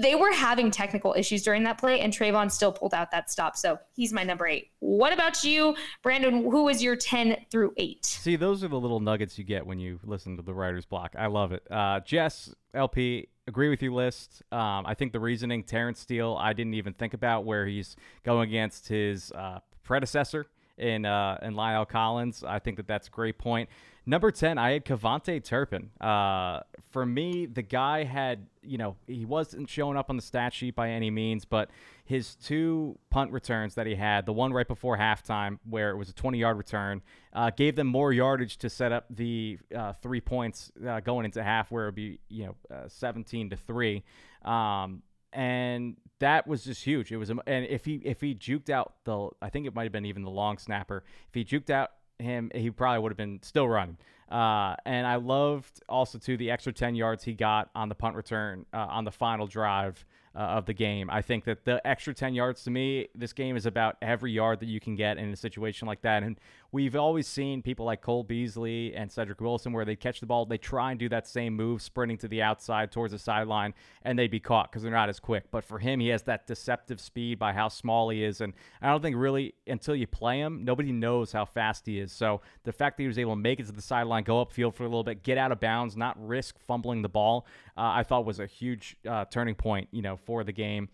E: they were having technical issues during that play, and Trevon still pulled out that stop. So he's my number eight. What about you, Brandon? Who is your 10 through 8?
D: See, those are the little nuggets you get when you listen to the writer's block. I love it. Uh, Jess, LP, agree with your list. Um, I think the reasoning, Terence Steele, I didn't even think about where he's going against his uh, predecessor in, uh, in La'el Collins. I think that that's a great point. Number 10, I had KaVontae Turpin. Uh, for me, the guy had, you know, he wasn't showing up on the stat sheet by any means, but his two punt returns that he had, the one right before halftime where it was a 20 yard return, uh, gave them more yardage to set up the uh, three points uh, going into half where it would be, you know, uh, 17 to 3. Um, and that was just huge. It was, and if he if he juked out the, I think it might have been even the long snapper. If he juked out him, he probably would have been still running. Uh, and I loved also too the extra 10 yards he got on the punt return uh, on the final drive uh, of the game. I think that the extra 10 yards to me, this game is about every yard that you can get in a situation like that. And we've always seen people like Cole Beasley and Cedric Wilson where they catch the ball, they try and do that same move, sprinting to the outside towards the sideline, and they'd be caught because they're not as quick. But for him, he has that deceptive speed by how small he is. And I don't think really until you play him, nobody knows how fast he is. So the fact that he was able to make it to the sideline, go upfield for a little bit, get out of bounds, not risk fumbling the ball, uh, I thought was a huge uh, turning point, you know, for the game.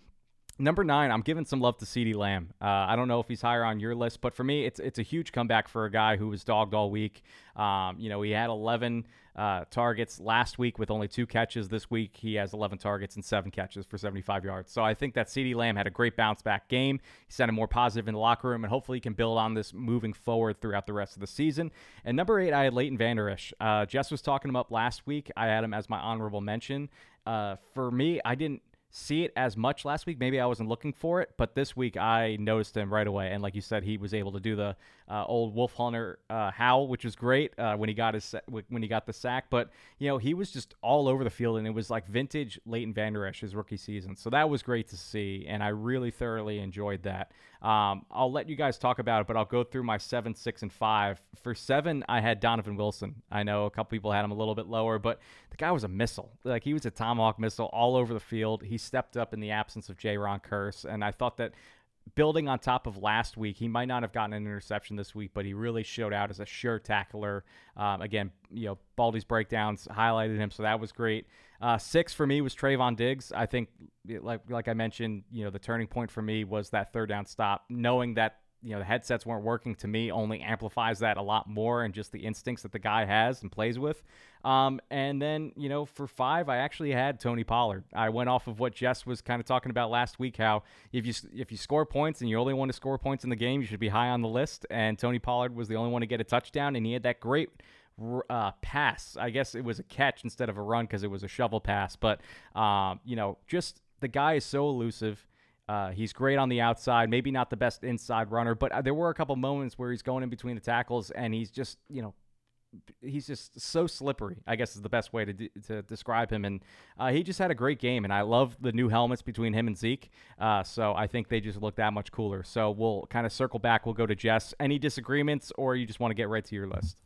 D: Number nine, I'm giving some love to CeeDee Lamb. Uh, I don't know if he's higher on your list, but for me, it's it's a huge comeback for a guy who was dogged all week. Um, you know, he had 11 uh, targets last week with only two catches. This week, he has 11 targets and seven catches for 75 yards. So I think that CeeDee Lamb had a great bounce back game. He sounded more positive in the locker room, and hopefully he can build on this moving forward throughout the rest of the season. And number eight, I had Leighton Vander Esch. Uh, Jess was talking him up last week. I had him as my honorable mention. Uh, for me, I didn't see it as much last week. Maybe I wasn't looking for it, but this week I noticed him right away. And like you said, he was able to do the uh, old Wolf Hunter uh, howl, which was great uh, when he got his when he got the sack. But you know, he was just all over the field, and it was like vintage Leighton Vander Esch his rookie season. So that was great to see, and I really thoroughly enjoyed that. Um, I'll let you guys talk about it, but I'll go through my seven, six, and five. For seven, I had Donovan Wilson. I know a couple people had him a little bit lower, but the guy was a missile. Like he was a tomahawk missile all over the field. He stepped up in the absence of Jayron Kearse, and I thought that building on top of last week, he might not have gotten an interception this week, but he really showed out as a sure tackler. Um, again, you know, Baldy's breakdowns highlighted him, so that was great. Uh, six for me was Trevon Diggs. I think, like like I mentioned, you know, the turning point for me was that third down stop, knowing that you know the headsets weren't working to me only amplifies that a lot more and just the instincts that the guy has and plays with. Um, and then you know for five i actually had tony pollard. I went off of what jess was kind of talking about last week how if you if you score points and you only want to score points in the game you should be high on the list. And tony pollard was the only one to get a touchdown and he had that great uh, pass. I guess it was a catch instead of a run because it was a shovel pass but um, you know just the guy is so elusive uh, he's great on the outside, maybe not the best inside runner, but uh, there were a couple moments where he's going in between the tackles and he's just, you know, he's just so slippery. I guess is the best way to to describe him. And uh, he just had a great game, and I love the new helmets between him and Zeke. Uh, so I think they just look that much cooler. So we'll kind of circle back. We'll go to Jess. Any disagreements, or you just want to get right to your list?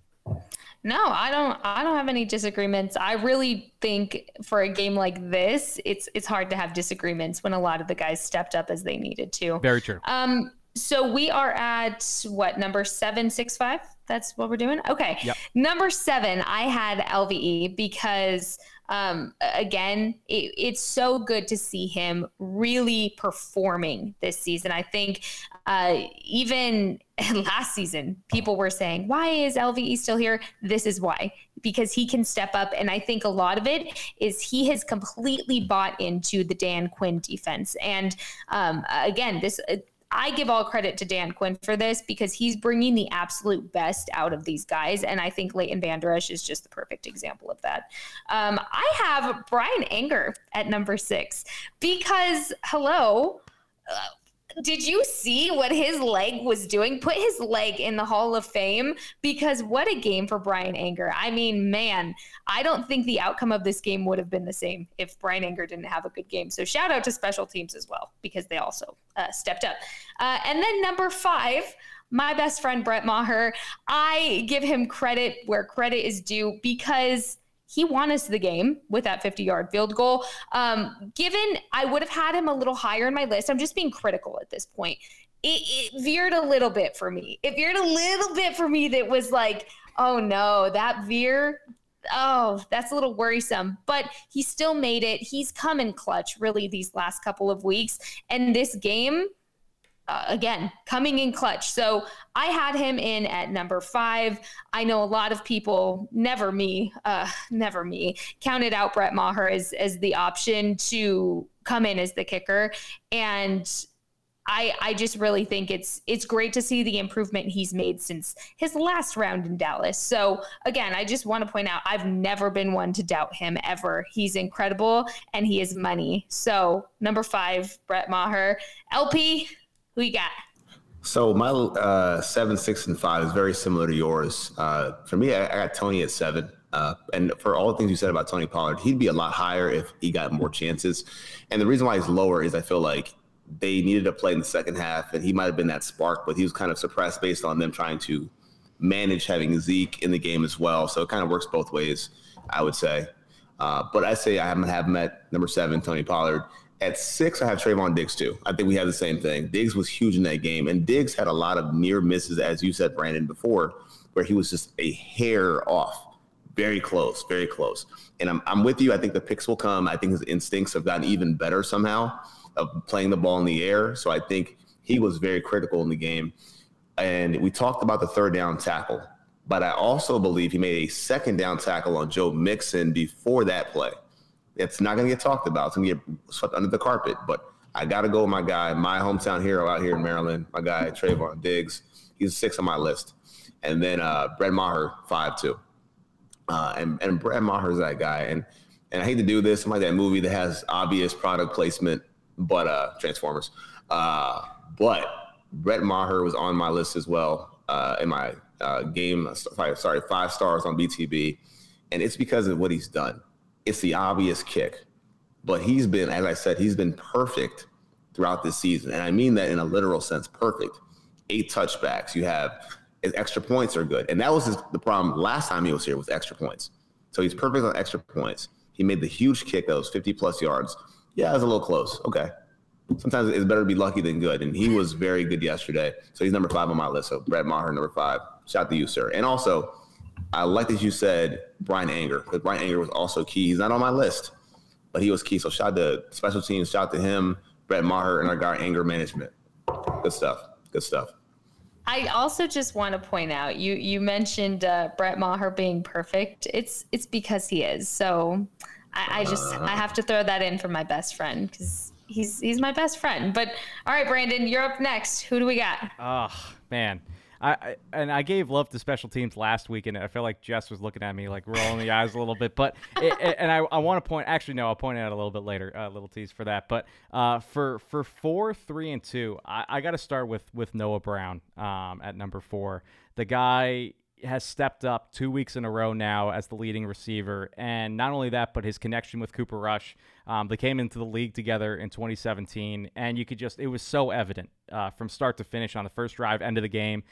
E: No, I don't I don't have any disagreements. I really think for a game like this, it's it's hard to have disagreements when a lot of the guys stepped up as they needed to.
D: Very true.
E: Um so we are at what number 765? That's what we're doing. Okay.
D: Yep.
E: Number 7, I had LVE because um, again, it, it's so good to see him really performing this season. I think uh, even [LAUGHS] last season, people were saying, why is LVE still here? This is why, because he can step up. And I think a lot of it is he has completely bought into the Dan Quinn defense. And um, again, this I give all credit to Dan Quinn for this because he's bringing the absolute best out of these guys. And I think Leighton Vander Esch is just the perfect example of that. Um, I have Bryan Anger at number six because, hello, uh, did you see what his leg was doing? Put his leg in the Hall of Fame because what a game for Bryan Anger. I mean, man, I don't think the outcome of this game would have been the same if Bryan Anger didn't have a good game. So shout out to special teams as well because they also uh, stepped up. Uh, and then number five, my best friend Brett Maher, I give him credit where credit is due because he won us the game with that 50 yard field goal. Um, given I would have had him a little higher in my list, I'm just being critical at this point. It, it veered a little bit for me. It veered a little bit for me that was like, oh no, that veer oh, that's a little worrisome. But he still made it. He's come in clutch really these last couple of weeks. And this game, uh, again, coming in clutch. So I had him in at number five. I know a lot of people, never me, uh, [LAUGHS] never me, counted out Brett Maher as, as the option to come in as the kicker. And I, I just really think it's it's great to see the improvement he's made since his last round in Dallas. So again, I just want to point out I've never been one to doubt him ever. He's incredible and he is money. So number five, Brett Maher. LP, who you got?
F: So my uh, seven, six, and five is very similar to yours. Uh, for me, I, I, got Tony at seven. Uh, and for all the things you said about Tony Pollard, he'd be a lot higher if he got more chances. And the reason why he's lower is I feel like they needed to play in the second half, and he might have been that spark, but he was kind of suppressed based on them trying to manage having Zeke in the game as well. So it kind of works both ways, I would say. Uh, but I say I haven't have met number seven, Tony Pollard. At six, I have Trevon Diggs too. I think we have the same thing. Diggs was huge in that game, and Diggs had a lot of near misses, as you said, Brandon, before, where he was just a hair off, very close, very close. And I'm, I'm with you. I think the picks will come. I think his instincts have gotten even better somehow of playing the ball in the air. So I think he was very critical in the game. And we talked about the third down tackle, but I also believe he made a second down tackle on Joe Mixon before that play. It's not going to get talked about. It's going to get swept under the carpet. But I got to go with my guy, my hometown hero out here in Maryland, my guy Trevon Diggs. He's six on my list, and then uh, Brett Maher five too. Uh, and and Brett Maher's that guy. And and I hate to do this. I'm like that movie that has obvious product placement, but uh, Transformers. Uh, but Brett Maher was on my list as well uh, in my uh, game. Sorry, sorry, five stars on BTB, and it's because of what he's done it's the obvious kick. But he's been, as I said, he's been perfect throughout this season. And I mean that in a literal sense, perfect. Eight touchbacks. You have his extra points are good. And that was his, the problem last time he was here with extra points. So he's perfect on extra points. He made the huge kick that was 50 plus yards. Yeah, it was a little close. Okay. Sometimes it's better to be lucky than good. And he was very good yesterday. So he's number five on my list. So Brett Maher, number five. Shout out to you, sir. And also, I like that you said Bryan Anger because Bryan Anger was also key. He's not on my list, but he was key. So shout out to special teams, shout out to him, Brett Maher, and our guy Anger Management. Good stuff. Good stuff.
E: I also just want to point out you you mentioned uh, Brett Maher being perfect. It's it's because he is. So I, I just uh, I have to throw that in for my best friend because he's he's my best friend. But all right, Brandon, you're up next. Who do we got?
D: Oh man, I, I, and I gave love to special teams last week, and I feel like Jess was looking at me like rolling the eyes a little bit. But it, it, and I, I want to point. Actually, no, I'll point it out a little bit later. A uh, little tease for that. But uh, for for four, three, and two, I, I got to start with with Noah Brown um, at number four. The guy has stepped up two weeks in a row now as the leading receiver. And not only that, but his connection with Cooper Rush. Um, they came into the league together in 2017, and you could just, it was so evident uh, from start to finish on the first drive, end of the game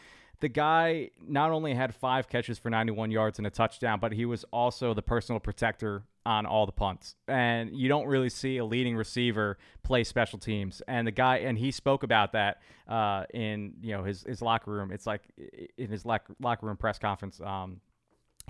D: the guy not only had five catches for 91 yards and a touchdown, but he was also the personal protector on all the punts. And you don't really see a leading receiver play special teams. And the guy, and he spoke about that uh, in you know his his locker room. It's like in his locker room press conference. Um,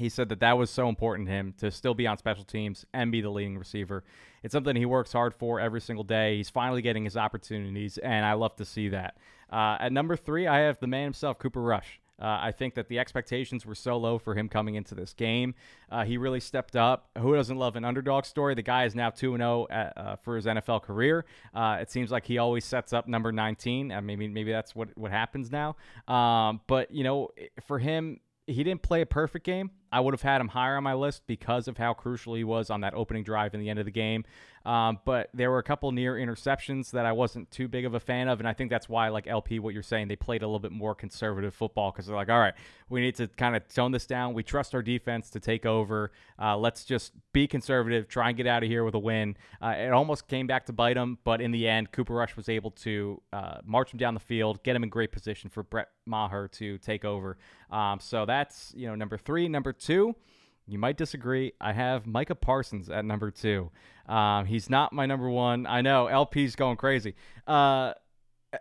D: he said that that was so important to him to still be on special teams and be the leading receiver. It's something he works hard for every single day. He's finally getting his opportunities, and I love to see that. Uh, at number three, I have the man himself, Cooper Rush. Uh, I think that the expectations were so low for him coming into this game. Uh, he really stepped up. Who doesn't love an underdog story? The guy is now 2 0 uh, for his NFL career. Uh, it seems like he always sets up number 19. Uh, maybe maybe that's what, what happens now. Um, but, you know, for him, he didn't play a perfect game. I would have had him higher on my list because of how crucial he was on that opening drive in the end of the game. Um, but there were a couple near interceptions that I wasn't too big of a fan of, and I think that's why, like LP, what you're saying, they played a little bit more conservative football because they're like, all right, we need to kind of tone this down. We trust our defense to take over. Uh, let's just be conservative, try and get out of here with a win. Uh, it almost came back to bite them, but in the end, Cooper Rush was able to uh, march him down the field, get him in great position for Brett Maher to take over. Um, so that's you know number three, number two. You might disagree. I have Micah Parsons at number two. Um, he's not my number one. I know LP's going crazy. Uh,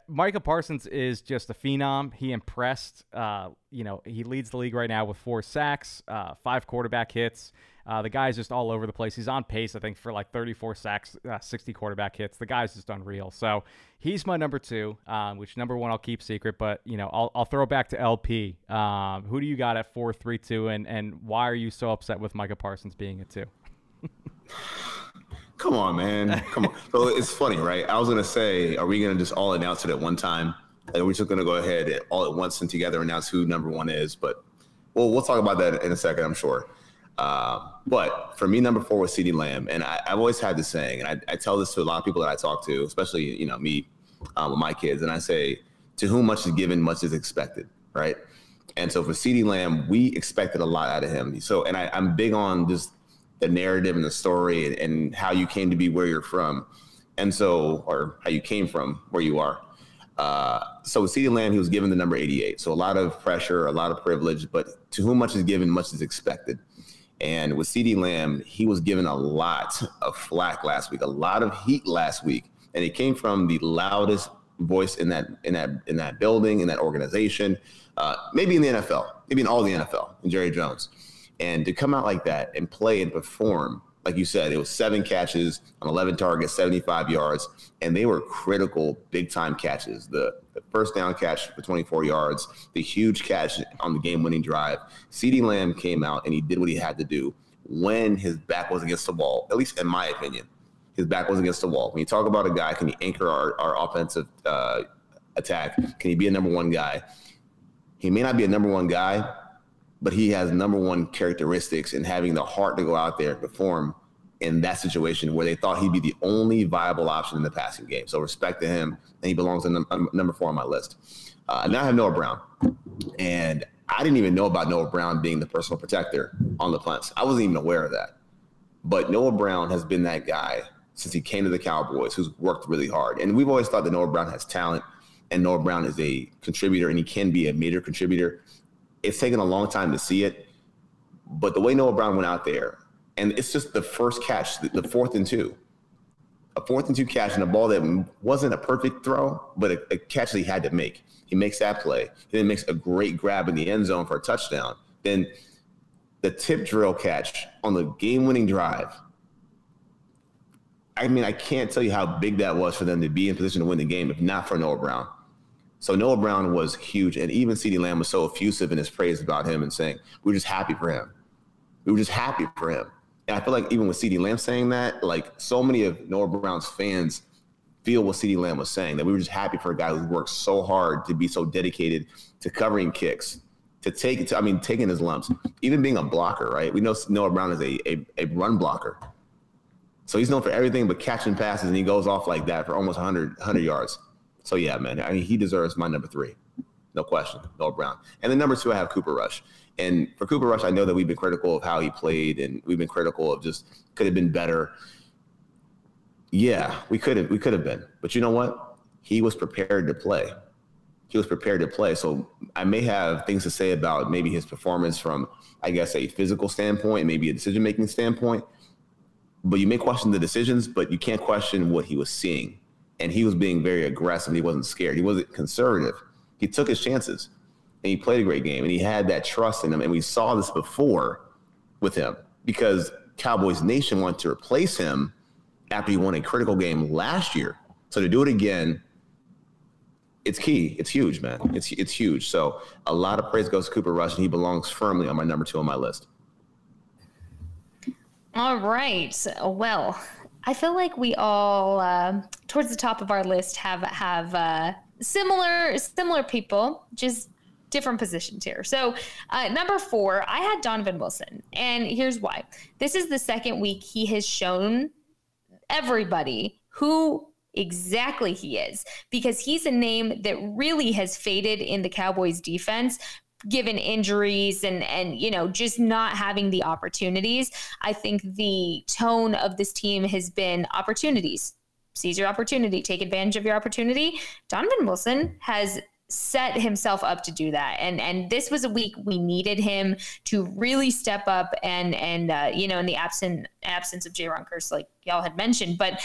D: Micah Parsons is just a phenom. He impressed. Uh, you know, he leads the league right now with four sacks, uh, five quarterback hits. Uh, the guy's just all over the place. He's on pace, I think, for like 34 sacks, uh, 60 quarterback hits. The guy's just unreal. So he's my number two, um, which number one I'll keep secret, but you know I'll, I'll throw back to LP. Um, who do you got at four, three, two, and and why are you so upset with Micah Parsons being a two?
F: Come on, man. Come on. So it's funny, right? I was gonna say, are we gonna just all announce it at one time? And we're just gonna go ahead all at once and together announce who number one is. But well, we'll talk about that in a second, I'm sure. Uh, but for me, number four was CeeDee Lamb, and I, have always had this saying, and I, I, tell this to a lot of people that I talk to, especially you know me um, with my kids, and I say to whom much is given, much is expected, right? And so for CeeDee Lamb, we expected a lot out of him. So, and I, I'm big on just the narrative and the story and, and how you came to be where you're from. And so, or how you came from where you are. Uh, so with CeeDee Lamb, he was given the number 88. So a lot of pressure, a lot of privilege, but to whom much is given, much is expected. And with CeeDee Lamb, he was given a lot of flack last week, a lot of heat last week. And it came from the loudest voice in that in that in that building, in that organization, uh, maybe in the NFL, maybe in all the NFL, Jerry Jones. And to come out like that and play and perform, like you said, it was seven catches on 11 targets, 75 yards, and they were critical, big time catches. The, the first down catch for 24 yards, the huge catch on the game winning drive. CeeDee Lamb came out and he did what he had to do when his back was against the wall, at least in my opinion. His back was against the wall. When you talk about a guy, can he anchor our, our offensive uh, attack? Can he be a number one guy? He may not be a number one guy, but he has number one characteristics in having the heart to go out there and perform in that situation where they thought he'd be the only viable option in the passing game. So respect to him, and he belongs in num- number four on my list. Uh, now I have Noah Brown, and I didn't even know about Noah Brown being the personal protector on the punts. I wasn't even aware of that. But Noah Brown has been that guy since he came to the Cowboys who's worked really hard. And we've always thought that Noah Brown has talent and Noah Brown is a contributor and he can be a major contributor. It's taken a long time to see it, but the way Noah Brown went out there, and it's just the first catch, the, fourth and two, a fourth and two catch and a ball that wasn't a perfect throw, but a, a catch that he had to make. He makes that play. He then makes a great grab in the end zone for a touchdown. Then the tip drill catch on the game winning drive. I mean, I can't tell you how big that was for them to be in position to win the game if not for Noah Brown. So Noah Brown was huge, and even CeeDee Lamb was so effusive in his praise about him and saying, "We are just happy for him. We were just happy for him." And I feel like even with CeeDee Lamb saying that, like so many of Noah Brown's fans feel what CeeDee Lamb was saying that we were just happy for a guy who worked so hard to be so dedicated to covering kicks, to take, to, I mean, taking his lumps, even being a blocker. Right? We know Noah Brown is a, a, a run blocker. So he's known for everything but catching passes, and he goes off like that for almost 100, 100 yards. So yeah, man, I mean, he deserves my number three, no question, Noah Brown. And then number two, I have Cooper Rush. And for Cooper Rush, I know that we've been critical of how he played, and we've been critical of just could have been better. Yeah, we could have, we could have been, but you know what? He was prepared to play. He was prepared to play. So I may have things to say about maybe his performance from, I guess, a physical standpoint, maybe a decision making standpoint. But you may question the decisions, but you can't question what he was seeing and he was being very aggressive. He wasn't scared. He wasn't conservative. He took his chances and he played a great game and he had that trust in him. And we saw this before with him because Cowboys Nation wanted to replace him after he won a critical game last year. So to do it again, it's key. It's huge, man. It's it's huge. So a lot of praise goes to Cooper Rush, and he belongs firmly on my number two on my list.
E: All right. Well, I feel like we all, uh, towards the top of our list, have have uh, similar similar people, just different positions here. So, uh, number four, I had Donovan Wilson, and here's why. This is the second week he has shown everybody who exactly he is because he's a name that really has faded in the Cowboys defense given injuries and and you know just not having the opportunities i think the tone of this team has been opportunities. Seize your opportunity. Take advantage of your opportunity. Donovan wilson has set himself up to do that. And and this was a week we needed him to really step up and and uh, you know in the absent absence of Jayron Kearse like y'all had mentioned. But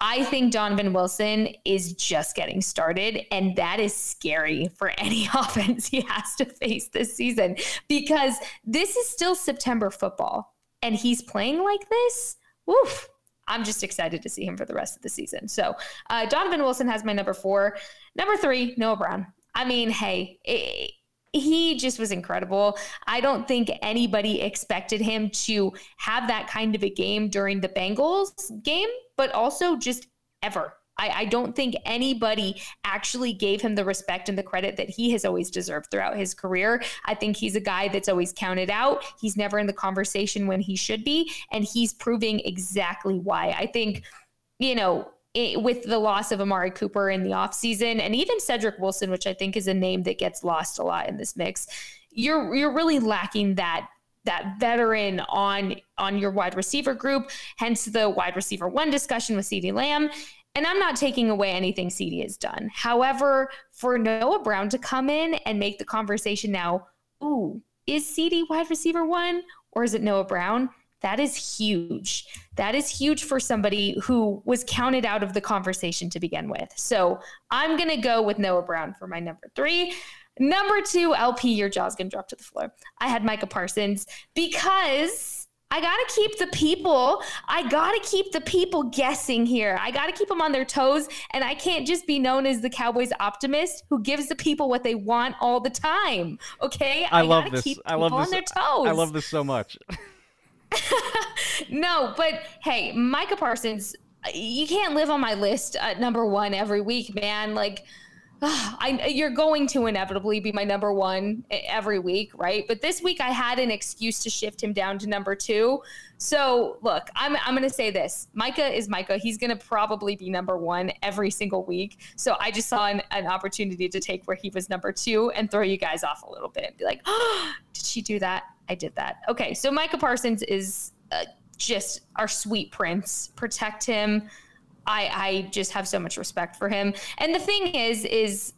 E: I think Donovan Wilson is just getting started, and that is scary for [LAUGHS] any offense he has to face this season because this is still September football, and he's playing like this. Woof. I'm just excited to see him for the rest of the season. So, uh, Donovan Wilson has my number four. Number three, Noah Brown. I mean, hey, it, he just was incredible. I don't think anybody expected him to have that kind of a game during the Bengals game, but also just ever. I, I, don't think anybody actually gave him the respect and the credit that he has always deserved throughout his career. I think he's a guy that's always counted out. He's never in the conversation when he should be, and he's proving exactly why. I think, you know, it, with the loss of Amari Cooper in the offseason and even Cedric Wilson, which I think is a name that gets lost a lot in this mix, you're you're really lacking that that veteran on on your wide receiver group, hence the wide receiver one discussion with CeeDee Lamb. And I'm not taking away anything CeeDee has done. However, for Noah Brown to come in and make the conversation now, ooh, is CeeDee wide receiver one or is it Noah Brown? That is huge. That is huge for somebody who was counted out of the conversation to begin with. So I'm going to go with Noah Brown for my number three. Number two, LP, your jaw's going to drop to the floor. I had Micah Parsons because I got to keep the people, I got to keep the people guessing here. I got to keep them on their toes. And I can't just be known as the Cowboys optimist who gives the people what they want all the time. Okay.
D: I, I love this. I love this. On their toes. I love this so much. [LAUGHS] [LAUGHS]
E: no, but hey, Micah Parsons, you can't live on my list at number one every week, man. Like, [SIGHS] I, you're going to inevitably be my number one every week, right? But this week I had an excuse to shift him down to number two. So look, I'm I'm gonna say this: Micah is Micah. He's gonna probably be number one every single week. So I just saw an, an opportunity to take where he was number two and throw you guys off a little bit. And be like, oh, [GASPS] did she do that? I did that. Okay, so Micah Parsons is uh, just our sweet prince. Protect him. I I just have so much respect for him. And the thing is, is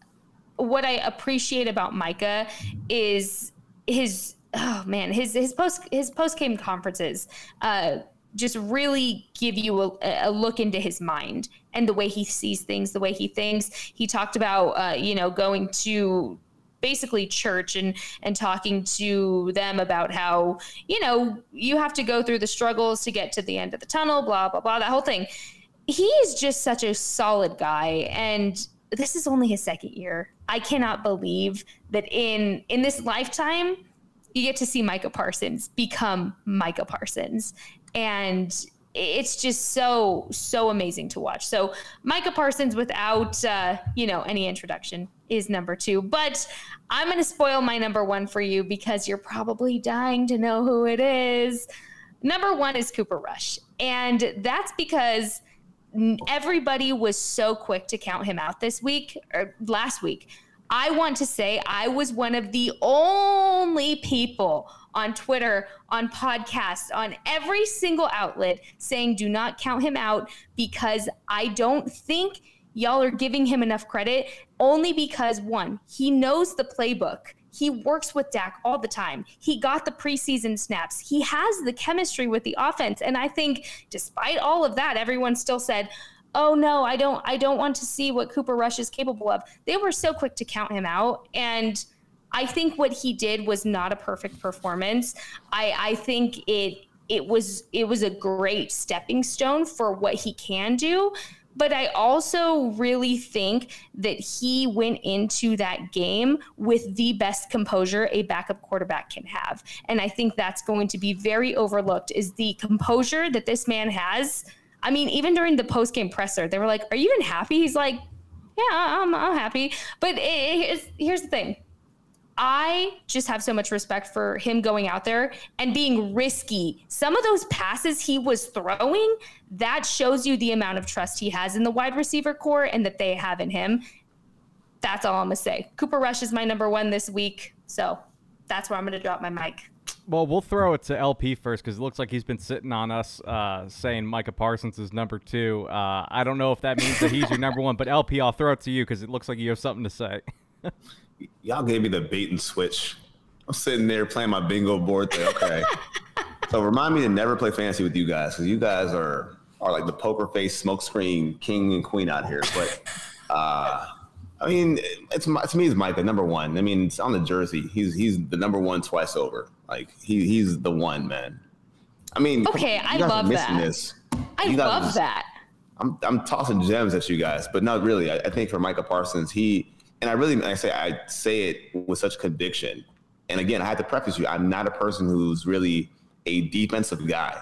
E: what I appreciate about Micah is his oh man his his post his post game conferences. Uh, just really give you a, a, look into his mind and the way he sees things, the way he thinks. He talked about, uh, you know, going to basically church and and talking to them about how you know you have to go through the struggles to get to the end of the tunnel blah blah blah that whole thing. He is just such a solid guy and this is only his second year. I cannot believe that in in this lifetime you get to see micah parsons become micah parsons. And it's just so so amazing to watch so micah parsons without uh, you know any introduction is number two. But I'm going to spoil my number one for you because you're probably dying to know who it is. Number one is Cooper Rush. And that's because everybody was so quick to count him out this week or last week. I want to say I was one of the only people on Twitter, on podcasts, on every single outlet saying do not count him out because I don't think y'all are giving him enough credit only because one, he knows the playbook. He works with Dak all the time. He got the preseason snaps. He has the chemistry with the offense. And I think despite all of that, everyone still said, "Oh no, I don't I don't want to see what Cooper Rush is capable of." They were so quick to count him out and I think what he did was not a perfect performance. I I think it it was it was a great stepping stone for what he can do but I also really think that he went into that game with the best composure a backup quarterback can have. And I think that's going to be very overlooked is the composure that this man has. I mean, even during the post game presser, they were like, Are you even happy? He's like, Yeah, I'm, I'm happy. But it, here's the thing I just have so much respect for him going out there and being risky. Some of those passes he was throwing, that shows you the amount of trust he has in the wide receiver corps and that they have in him. That's all I'm going to say. Cooper Rush is my number one this week. So that's where I'm going to drop my mic.
D: Well, we'll throw it to LP first because it looks like he's been sitting on us uh, saying Micah Parsons is number two. Uh, I don't know if that means that he's your number one, but LP, I'll throw it to you because it looks like you have something to say. [LAUGHS]
F: y'all gave me the bait and switch. I'm sitting there playing my bingo board. There, okay. [LAUGHS] so remind me to never play fantasy with you guys because you guys are are like the poker face smokescreen king and queen out here. But uh, I mean, it's to me, it's Micah number one. I mean, it's on the jersey. He's he's the number one twice over. Like he he's the one man. I mean,
E: okay, I love that. This. I love just, that.
F: I'm I'm tossing gems at you guys, but not really. I, I think for Micah Parsons, he and I really I say I say it with such conviction. And again, I have to preface you, I'm not a person who's really a defensive guy.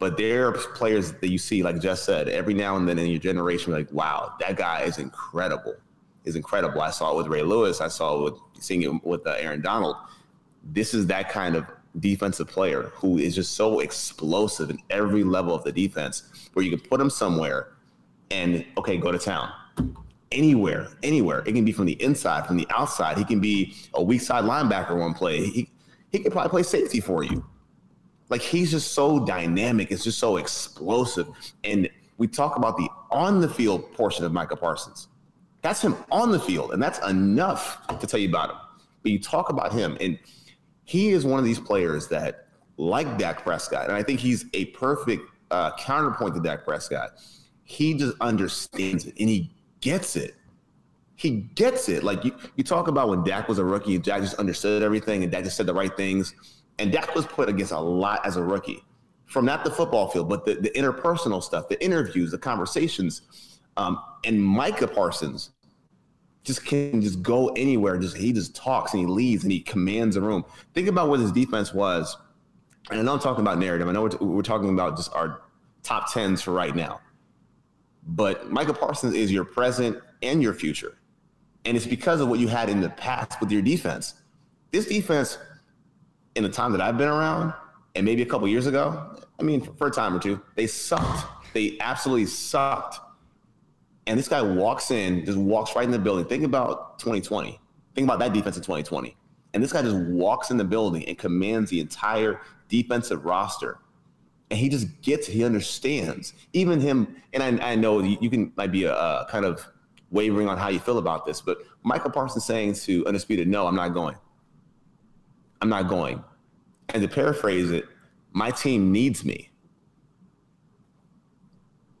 F: But there are players that you see, like Jess said, every now and then in your generation, like, wow, that guy is incredible. Is incredible. I saw it with Ray Lewis. I saw it with seeing it with uh, Aaron Donald. This is that kind of defensive player who is just so explosive in every level of the defense, where you can put him somewhere and okay, go to town. Anywhere, anywhere. It can be from the inside, from the outside. He can be a weak side linebacker one play. He he could probably play safety for you. Like he's just so dynamic. It's just so explosive. And we talk about the on the field portion of Micah Parsons. That's him on the field, and that's enough to tell you about him. But you talk about him, and he is one of these players that, like Dak Prescott, and I think he's a perfect uh, counterpoint to Dak Prescott. He just understands it and he gets it. He gets it. Like you, you talk about when Dak was a rookie, Dak just understood everything and Dak just said the right things. And Dak was put against a lot as a rookie from not the football field, but the, the interpersonal stuff, the interviews, the conversations. Um, and Micah Parsons just can just go anywhere. Just he just talks and he leads and he commands a room. Think about what his defense was. And I know I'm talking about narrative. I know we're, we're talking about just our top tens for right now. But Micah Parsons is your present and your future. And it's because of what you had in the past with your defense. This defense, in the time that I've been around, and maybe a couple years ago, I mean, for a time or two, they sucked. They absolutely sucked. And this guy walks in, just walks right in the building. Think about 2020. Think about that defense in 2020. And this guy just walks in the building and commands the entire defensive roster. And he just gets, he understands. Even him, and I, I know you, you can might be a, a kind of wavering on how you feel about this, but Michael Parsons saying to Undisputed, no, I'm not going. I'm not going. And to paraphrase it, my team needs me.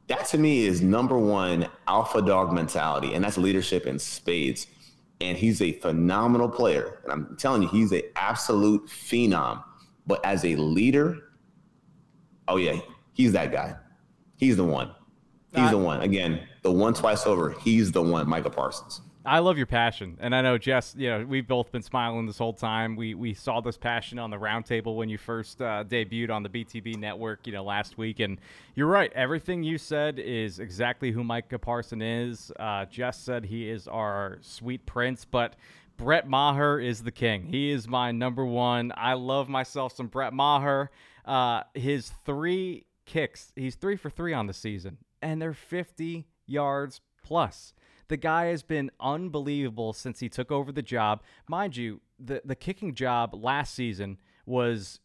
F: That to me is number one alpha dog mentality, and that's leadership in spades. And he's a phenomenal player. And I'm telling you, he's an absolute phenom. But as a leader, oh yeah, he's that guy. He's the one. He's the one. Again, the one twice over. He's the one, Michael Parsons.
D: I love your passion, and I know Jess. You know, we've both been smiling this whole time. We we saw this passion on the roundtable when you first uh, debuted on the BTB network. You know, last week, and you're right. Everything you said is exactly who Micah Parson is. Uh, Jess said he is our sweet prince, but Brett Maher is the king. He is my number one. I love myself some Brett Maher. Uh, his three kicks, he's three for three on the season, and they're 50 yards plus. The guy has been unbelievable since he took over the job. Mind you, the, the kicking job last season was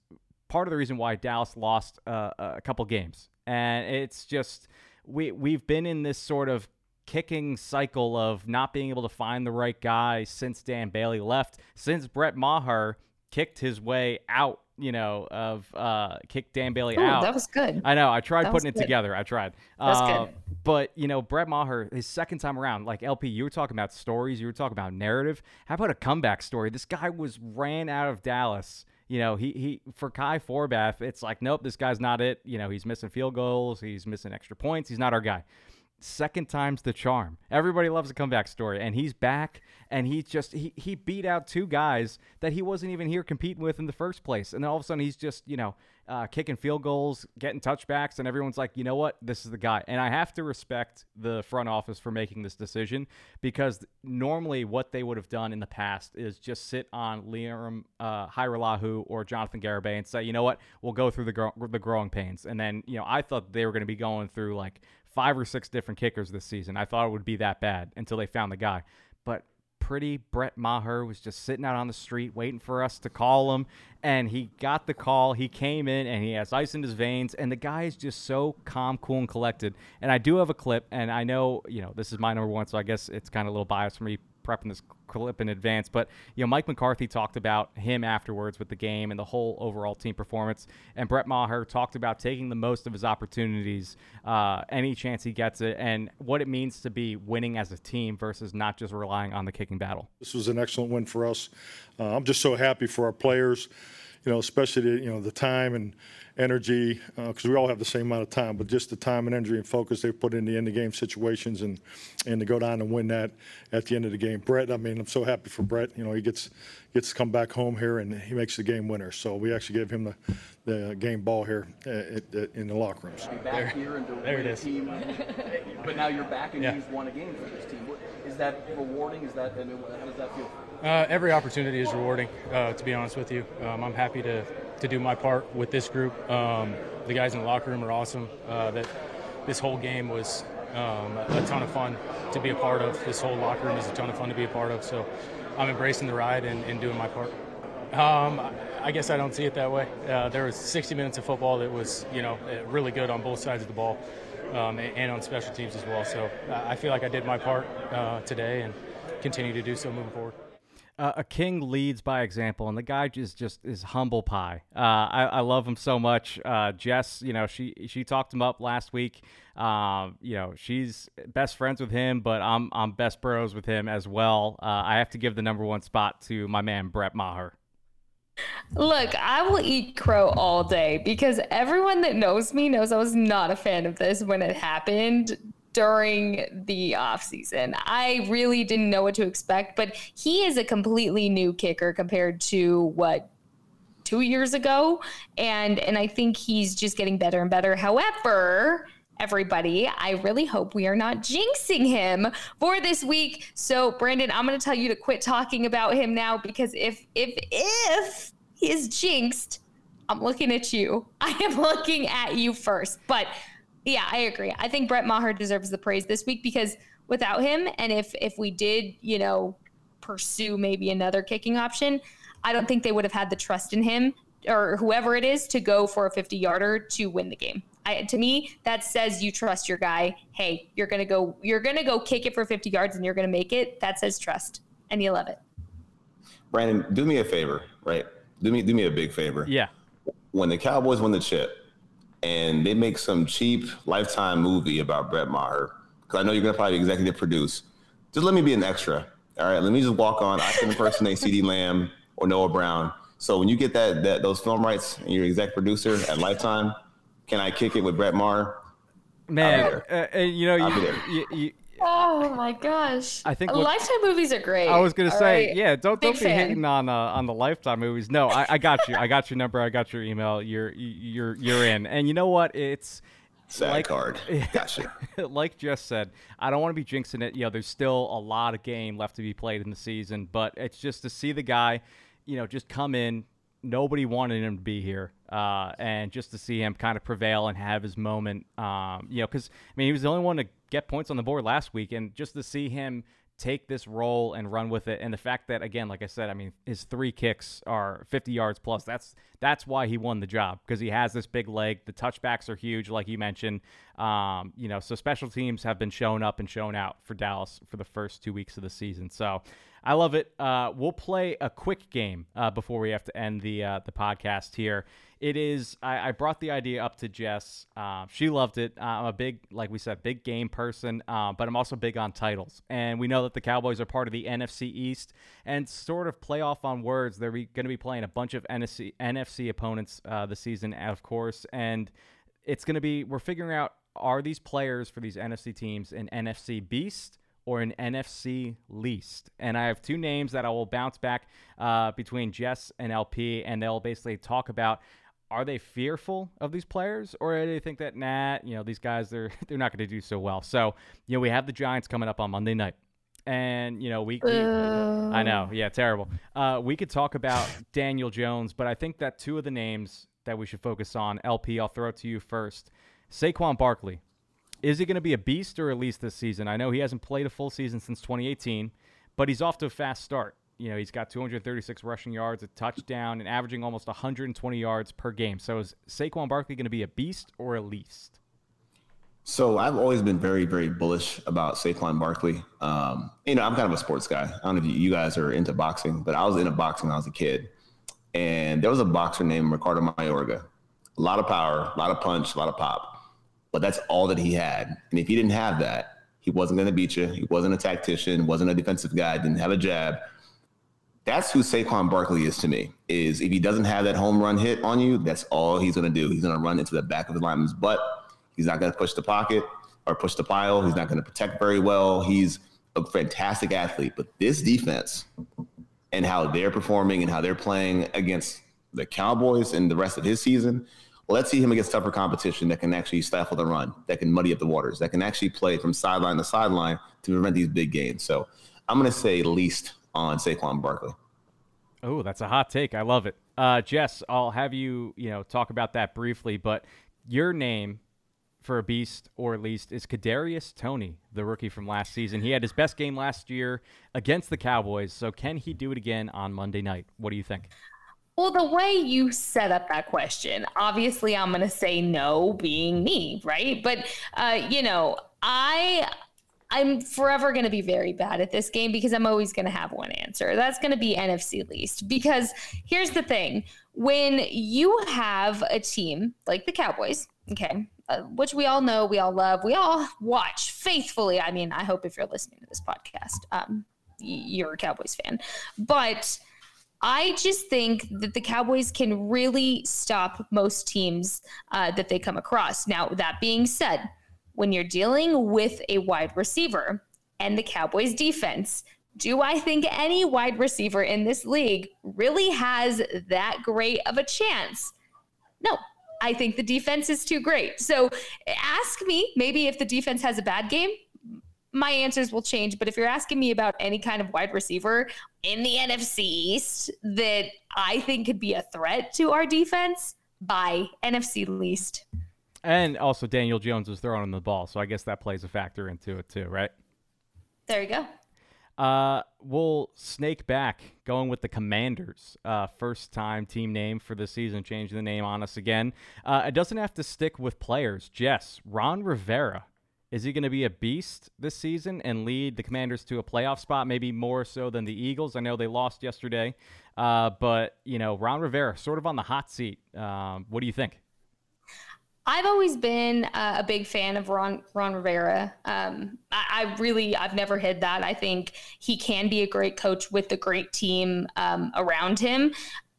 D: part of the reason why Dallas lost uh, a couple games. And it's just, we, we've been in this sort of kicking cycle of not being able to find the right guy since Dan Bailey left, since Brett Maher kicked his way out you know, of uh, kick Dan Bailey
E: Ooh,
D: out.
E: That was good.
D: I know. I tried
E: That
D: putting it
E: good.
D: together. I tried.
E: That's
D: Uh,
E: good.
D: But you know, Brett Maher, his second time around, like LP, you were talking about stories. You were talking about narrative. How about a comeback story? This guy was ran out of Dallas. You know, he he for Kai Forbath, it's like, nope, this guy's not it. You know, he's missing field goals. He's missing extra points. He's not our guy second time's the charm. Everybody loves a comeback story, and he's back, and he just he he beat out two guys that he wasn't even here competing with in the first place, and then all of a sudden he's just you know uh, kicking field goals, getting touchbacks, and everyone's like, you know what, this is the guy. And I have to respect the front office for making this decision because normally what they would have done in the past is just sit on Lirim uh, Hajrullahu or Jonathan Garibay and say, you know what, we'll go through the gro- the growing pains, and then you know I thought they were going to be going through like five or six different kickers this season. I thought it would be that bad until they found the guy. But pretty Brett Maher was just sitting out on the street waiting for us to call him. And he got the call. He came in and he has ice in his veins. And the guy is just so calm, cool, and collected. And I do have a clip. And I know, you know, this is my number one. So I guess it's kind of a little biased for me prepping this clip in advance. But, you know, Mike McCarthy talked about him afterwards with the game and the whole overall team performance. And Brett Maher talked about taking the most of his opportunities uh, any chance he gets it and what it means to be winning as a team versus not just relying on the kicking battle.
G: This was an excellent win for us. Uh, I'm just so happy for our players, you know, especially you know the time and energy because we all have the same amount of time, but just the time and energy and focus they put in the end of game situations and and to go down and win that at the end of the game. Brett, I mean, I'm so happy for Brett. You know, he gets gets to come back home here and he makes the game winner. So we actually gave him the, the game ball here uh, at, at, in the locker rooms.
H: back here and to
I: there
H: win
I: it
H: team. [LAUGHS] but now you're back and
I: Yeah.
H: you've won a game for this team. Is that rewarding? Is that I mean, how does that feel?
I: Uh, every opportunity is rewarding, uh, to be honest with you. Um, I'm happy to, to do my part with this group. Um, the guys in the locker room are awesome. Uh, that this whole game was um, a ton of fun to be a part of. This whole locker room is a ton of fun to be a part of. So I'm embracing the ride and, and doing my part. Um, I guess I don't see it that way. Uh, there was 60 minutes of football that was, you know, really good on both sides of the ball um, and on special teams as well. So I feel like I did my part uh, today and continue to do so moving forward.
D: Uh, a king leads by example, and the guy just just is humble pie. Uh, I, I, love him so much. Uh, Jess, you know, she she talked him up last week. Um, you know, she's best friends with him, but I'm I'm best bros with him as well. Uh, I have to give the number one spot to my man Brett Maher.
E: Look, I will eat crow all day because everyone that knows me knows I was not a fan of this when it happened during the off season. I really didn't know what to expect, but he is a completely new kicker compared to what two years ago, and and I think he's just getting better and better. However. Everybody, I really hope we are not jinxing him for this week. So, Brandon, I'm going to tell you to quit talking about him now because if if if he is jinxed, I'm looking at you. [LAUGHS] I am looking at you first. But yeah, I agree. I think Brett Maher deserves the praise this week because without him, and if if we did, you know, pursue maybe another kicking option, I don't think they would have had the trust in him or whoever it is to go for a 50 yarder to win the game. I, to me, that says you trust your guy. Hey, you're gonna go, you're gonna go kick it for 50 yards and you're gonna make it. That says trust, and you love it.
F: Brandon, do me a favor, right? Do me do me a big favor.
D: Yeah.
F: When the Cowboys win the chip, and they make some cheap lifetime movie about Brett Maher, because I know you're gonna probably executive produce. Just let me be an extra. All right, let me just walk on. I can impersonate [LAUGHS] CeeDee Lamb or Noah Brown. So when you get that that those film rights and you're exec producer at Lifetime, can I kick it with Brett Maher?
D: Man, uh, you know, you, you, you,
E: Oh my gosh!
D: I think
E: what, Lifetime movies are great.
D: I was gonna say, right? yeah, don't Big don't be fan. hating on uh, on the Lifetime movies. No, I, I got you. I got your number. I got your email. You're you're you're in. And you know what? It's
F: sad like, card. [LAUGHS] Gotcha. [LAUGHS]
D: like Jess said, I don't want to be jinxing it. You know, there's still a lot of game left to be played in the season, but it's just to see the guy, you know, just come in. Nobody wanted him to be here, uh, and just to see him kind of prevail and have his moment, um, you know, because I mean, he was the only one to get points on the board last week, and just to see him take this role and run with it, and the fact that again, like I said, I mean, his three kicks are 50 yards plus. That's that's why he won the job because he has this big leg. The touchbacks are huge, like you mentioned. Um, you know, so special teams have been showing up and showing out for Dallas for the first two weeks of the season. So I love it. Uh, we'll play a quick game uh, before we have to end the uh, the podcast here. It is. I, I, brought the idea up to Jess. Uh, she loved it. Uh, I'm a big, like we said, big game person, uh, but I'm also big on titles. And we know that the Cowboys are part of the NFC East, and sort of play off on words. They're going to be playing a bunch of NFC NFC opponents this season, of course, and it's going to be. We're figuring out are these players for these NFC teams an NFC beast or an NFC least. And I have two names that I will bounce back uh, between Jess and LP, and they'll basically talk about are they fearful of these players or do they think that nah you know these guys they're [LAUGHS] they're not going to do so well so you know we have the giants coming up on monday night and you know we, we i know yeah terrible uh, we could talk about daniel jones but i think that two of the names that we should focus on lp i'll throw it to you first saquon barkley is he going to be a beast or at least this season? I know he hasn't played a full season since 2018, but he's off to a fast start. You know, he's got 236 rushing yards, a touchdown, and averaging almost 120 yards per game. So is Saquon Barkley going to be a beast or a least?
F: So I've always been very, very bullish about Saquon Barkley. Um, you know, I'm kind of a sports guy. I don't know if you guys are into boxing, but I was into boxing when I was a kid. And there was a boxer named Ricardo Mayorga. A lot of power, a lot of punch, a lot of pop but that's all that he had. And if he didn't have that, he wasn't going to beat you. He wasn't a tactician, wasn't a defensive guy, didn't have a jab. That's who Saquon Barkley is to me. Is if he doesn't have that home run hit on you, that's all he's going to do. He's going to run into the back of the lineman's butt. He's not going to push the pocket or push the pile. He's not going to protect very well. He's a fantastic athlete, but this defense and how they're performing and how they're playing against the Cowboys and the rest of his season – let's see him against tougher competition that can actually stifle the run, that can muddy up the waters, that can actually play from sideline to sideline to prevent these big gains. So I'm going to say least on Saquon Barkley.
D: Oh, that's a hot take. I love it. Uh, Jess, I'll have you, you know, talk about that briefly, but your name for a beast or at least is Kadarius Toney, the rookie from last season. He had his best game last year against the Cowboys. So can he do it again on Monday night? What do you think?
E: Well, the way you set up that question, obviously, I'm going to say no, being me, right? But uh, you know, I I'm forever going to be very bad at this game because I'm always going to have one answer. That's going to be NFC least. Because here's the thing when you have a team like the Cowboys, okay, uh, which we all know, we all love, we all watch faithfully. I mean, I hope if you're listening to this podcast, um, you're a Cowboys fan. But I just think that the Cowboys can really stop most teams uh, that they come across. Now, that being said, when you're dealing with a wide receiver and the Cowboys defense, do I think any wide receiver in this league really has that great of a chance? No, I think the defense is too great. So ask me maybe if the defense has a bad game, my answers will change. But if you're asking me about any kind of wide receiver in the NFC East that I think could be a threat to our defense, by NFC least.
D: And also, Daniel Jones was throwing the ball, so I guess that plays a factor into it too, right?
E: There you go.
D: Uh, we'll snake back, going with the Commanders. Uh, first time team name for the season, changing the name on us again. Uh, it doesn't have to stick with players. Jess, Ron Rivera, is he going to be a beast this season and lead the Commanders to a playoff spot, maybe more so than the Eagles? I know they lost yesterday, uh, but you know Ron Rivera, sort of on the hot seat. Um, what do you think?
E: I've always been uh, a big fan of Ron Ron Rivera. Um, I, I, really I've never hid that. I think he can be a great coach with a great team um, around him.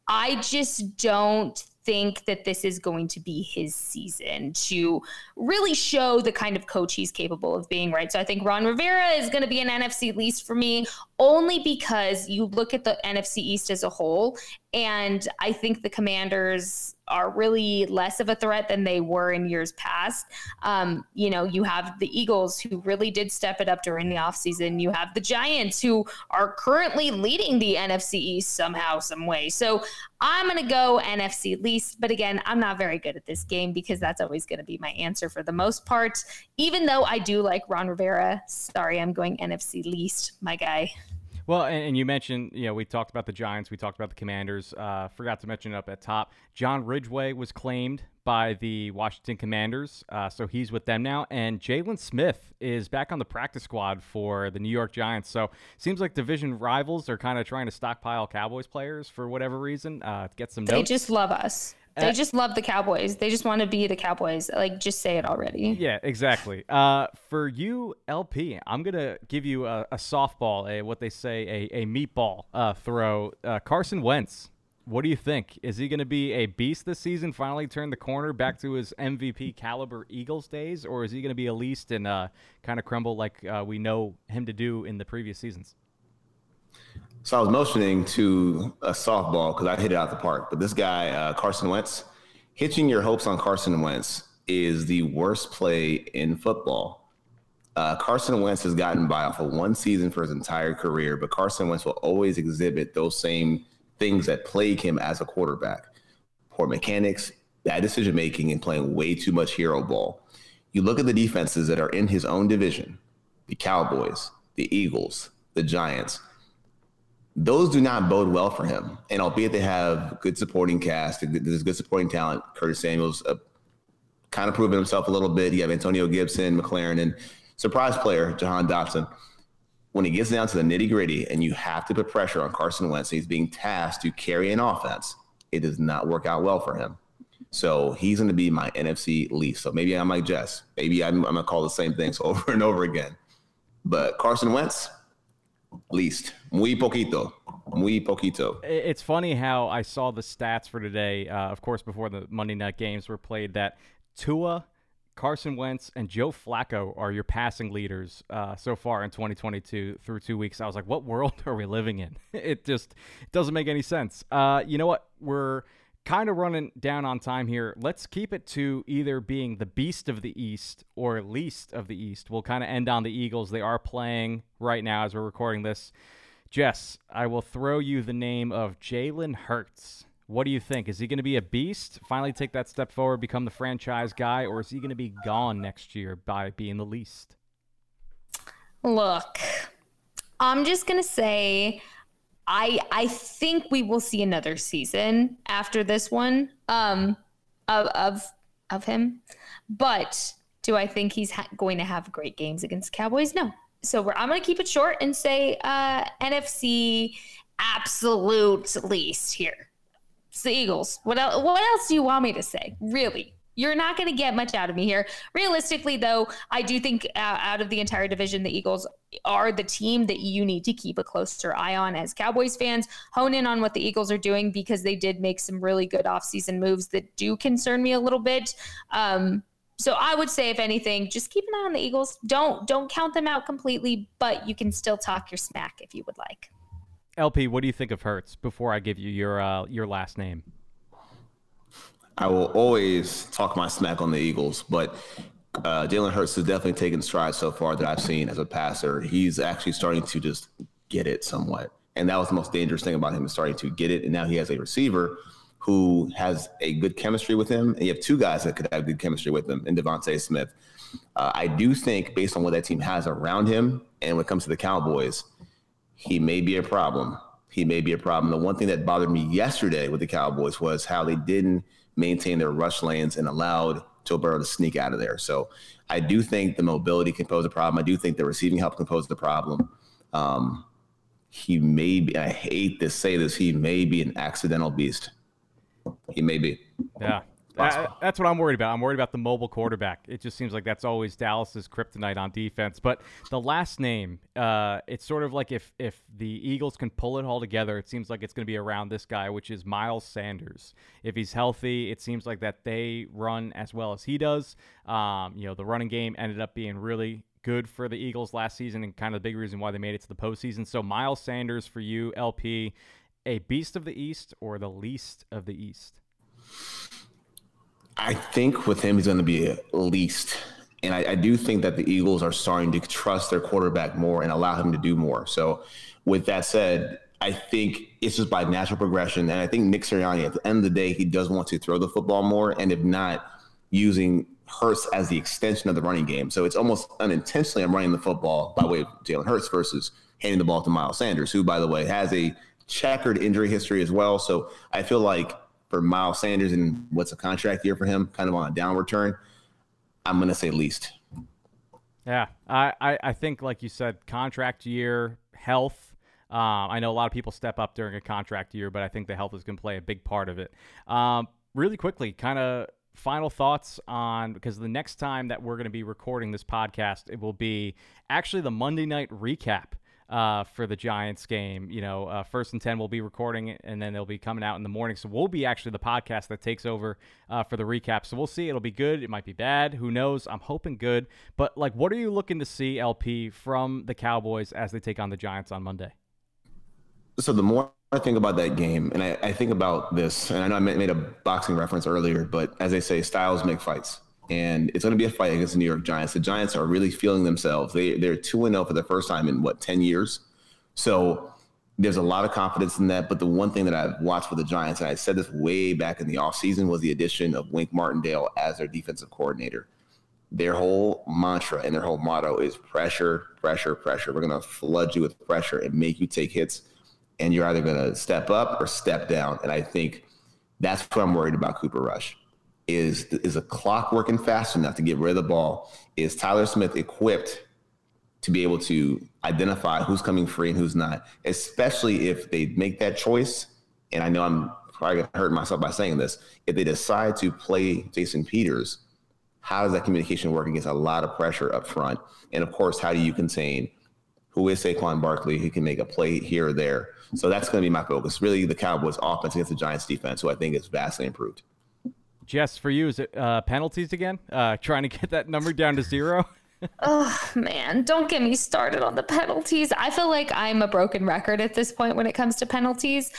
E: I just don't think that this is going to be his season to really show the kind of coach he's capable of being, right? So I think Ron Rivera is going to be an NFC least for me only because you look at the NFC East as a whole and I think the Commanders are really less of a threat than they were in years past. Um, you know, you have the Eagles who really did step it up during the offseason. You have the Giants who are currently leading the NFC East somehow, some way. So I'm going to go NFC least. But again, I'm not very good at this game because that's always going to be my answer for the most part. Even though I do like Ron Rivera, sorry, I'm going NFC least, my guy.
D: Well, and, and, you mentioned, you know, we talked about the Giants, we talked about the Commanders. Uh, forgot to mention up at top, John Ridgeway was claimed by the Washington Commanders, uh, so he's with them now. And Jalen Smith is back on the practice squad for the New York Giants. So seems like division rivals are kind of trying to stockpile Cowboys players for whatever reason. Uh, get some.
E: They
D: notes.
E: just love us. They uh, just love the Cowboys. They just want to be the Cowboys. Like, just say it already.
D: Yeah, exactly. Uh, for you, LP, I'm gonna give you a, a softball, a what they say, a, a meatball uh, throw. Uh, Carson Wentz. What do you think? Is he going to be a beast this season? Finally, turn the corner back to his MVP caliber Eagles days, or is he going to be a least and uh, kind of crumble like uh, we know him to do in the previous seasons?
F: So I was motioning to a softball because I hit it out the park. But this guy, uh, Carson Wentz, hitching your hopes on Carson Wentz is the worst play in football. Uh, Carson Wentz has gotten by off of one season for his entire career, but Carson Wentz will always exhibit those same things that plague him as a quarterback poor mechanics, bad decision making, and playing way too much hero ball. You look at the defenses that are in his own division the Cowboys, the Eagles, the Giants those do not bode well for him. And albeit they have good supporting cast, there's good supporting talent. Curtis Samuel's uh, kind of proven himself a little bit. You have Antonio Gibson, McLaurin, and surprise player Jahan Dotson. When it gets down to the nitty gritty, and you have to put pressure on Carson Wentz, he's being tasked to carry an offense. It does not work out well for him. So he's going to be my NFC least. So maybe I'm like Jess. Maybe I'm, I'm going to call the same things [LAUGHS] over and over again. But Carson Wentz, least. Muy poquito. Muy poquito.
D: It's funny how I saw the stats for today, uh, of course, before the Monday night games were played, that Tua, Carson Wentz, and Joe Flacco are your passing leaders uh, so far in 2022 through two weeks. I was like, what world [LAUGHS] are we living in? [LAUGHS] it just doesn't make any sense. Uh, you know what? We're kind of running down on time here. Let's keep it to either being the beast of the East or least of the East. We'll kind of end on the Eagles. They are playing right now as we're recording this. Jess, I will throw you the name of Jalen Hurts. What do you think? Is he going to be a beast, finally take that step forward, become the franchise guy, or is he going to be gone next year by being the least?
E: Look, I'm just going to say I I think we will see another season after this one um of of of him. But do I think he's ha- going to have great games against Cowboys? No. So I'm going to keep it short and say uh, NFC absolute least here. It's the Eagles. What? What else do you want me to say? Really? You're not going to get much out of me here. Realistically, though, I do think uh, out of the entire division, the Eagles are the team that you need to keep a closer eye on as Cowboys fans. Hone in on what the Eagles are doing because they did make some really good offseason moves that do concern me a little bit. Um, so I would say, if anything, just keep an eye on the Eagles. Don't don't count them out completely, but you can still talk your smack if you would like.
D: LP, what do you think of Hurts? Before I give you your uh, your last name,
F: I will always talk my smack on the Eagles, but uh, Jalen Hurts has definitely taken strides so far that I've seen as a passer. He's actually starting to just get it somewhat, and that was the most dangerous thing about him is starting to get it. And now he has a receiver who has a good chemistry with him, and you have two guys that could have good chemistry with him, in DeVonta Smith. Uh, I do think, based on what that team has around him, and when it comes to the Cowboys, he may be a problem. He may be a problem. The one thing that bothered me yesterday with the Cowboys was how they didn't maintain their rush lanes and allowed Joe Burrow to sneak out of there. So I do think the mobility can pose a problem. I do think the receiving help can pose the problem. Um, he may be, I hate to say this, he may be an accidental beast. He may be.
D: Yeah. That's what I'm worried about. I'm worried about the mobile quarterback. It just seems like that's always Dallas's kryptonite on defense. But the last name, uh, it's sort of like if if the Eagles can pull it all together, it seems like it's going to be around this guy, which is Miles Sanders. If he's healthy, it seems like that they run as well as he does. Um, you know, the running game ended up being really good for the Eagles last season, and kind of the big reason why they made it to the postseason. So Miles Sanders for you, LP, a beast of the East or the least of the East.
F: I think with him, he's going to be at least. And I, I, do think that the Eagles are starting to trust their quarterback more and allow him to do more. So, with that said, I think it's just by natural progression. And I think Nick Sirianni, at the end of the day, he does want to throw the football more. And if not, using Hurts as the extension of the running game. So, it's almost unintentionally I'm running the football by way of Jalen Hurts versus handing the ball to Miles Sanders, who, by the way, has a checkered injury history as well. So, I feel like for Miles Sanders and what's a contract year for him, kind of on a downward turn, I'm going to say least.
D: Yeah, I, I, I, think, like you said, contract year, health. Um, I know a lot of people step up during a contract year, but I think the health is going to play a big part of it. Um, really quickly, kind of final thoughts on because the next time that we're going to be recording this podcast, it will be actually the Monday night recap uh, for the Giants game. You know, uh, first and 10 we'll be recording it, and then they'll be coming out in the morning. So we'll be actually the podcast that takes over uh, for the recap. So we'll see. It'll be good. It might be bad. Who knows? I'm hoping good. But, like, what are you looking to see, LP, from the Cowboys as they take on the Giants on Monday?
F: So the more I think about that game, and I, I think about this, and I know I made a boxing reference earlier, but as they say, styles make fights and it's going to be a fight against the New York Giants. The Giants are really feeling themselves. They they're two and zero oh for the first time in what ten years. So there's a lot of confidence in that. But the one thing that I've watched for the Giants, and I said this way back in the offseason, was the addition of Wink Martindale as their defensive coordinator. Their whole mantra and their whole motto is pressure, pressure, pressure. We're going to flood you with pressure and make you take hits, and you're either going to step up or step down. And I think that's what I'm worried about Cooper Rush is is a clock working fast enough to get rid of the ball? Is Tyler Smith equipped to be able to identify who's coming free and who's not, especially if they make that choice? And I know I'm probably to hurt myself by saying this. If they decide to play Jason Peters, how does that communication work against a lot of pressure up front? And of course, how do you contain who is Saquon Barkley who can make a play here or there? So that's going to be my focus. Really, the Cowboys' offense against the Giants' defense, who I think is vastly improved.
D: Jess, for you, is it uh, penalties again? Uh, [LAUGHS] trying to get that number down to zero? [LAUGHS]
E: oh man, don't get me started on the penalties. I feel like I'm a broken record at this point when it comes to penalties.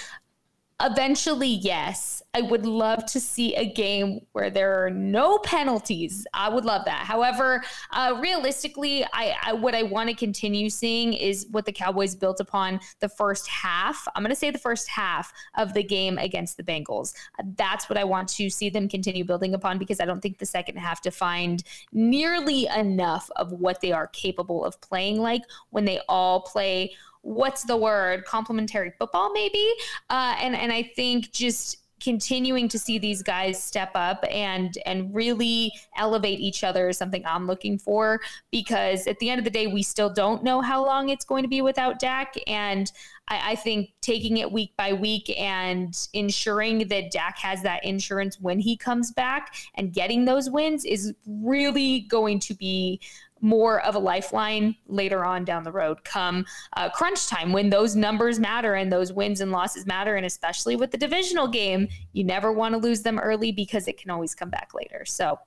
E: Eventually, yes. I would love to see a game where there are no penalties. I would love that. However, uh, realistically, I, I what I want to continue seeing is what the Cowboys built upon the first half. I'm going to say the first half of the game against the Bengals. That's what I want to see them continue building upon because I don't think the second half defined nearly enough of what they are capable of playing like when they all play what's the word complementary football maybe? Uh, and and I think just continuing to see these guys step up and and really elevate each other is something I'm looking for because at the end of the day we still don't know how long it's going to be without Dak. And I, I think taking it week by week and ensuring that Dak has that insurance when he comes back and getting those wins is really going to be more of a lifeline later on down the road come uh, crunch time when those numbers matter and those wins and losses matter and especially with the divisional game you never want to lose them early because it can always come back later so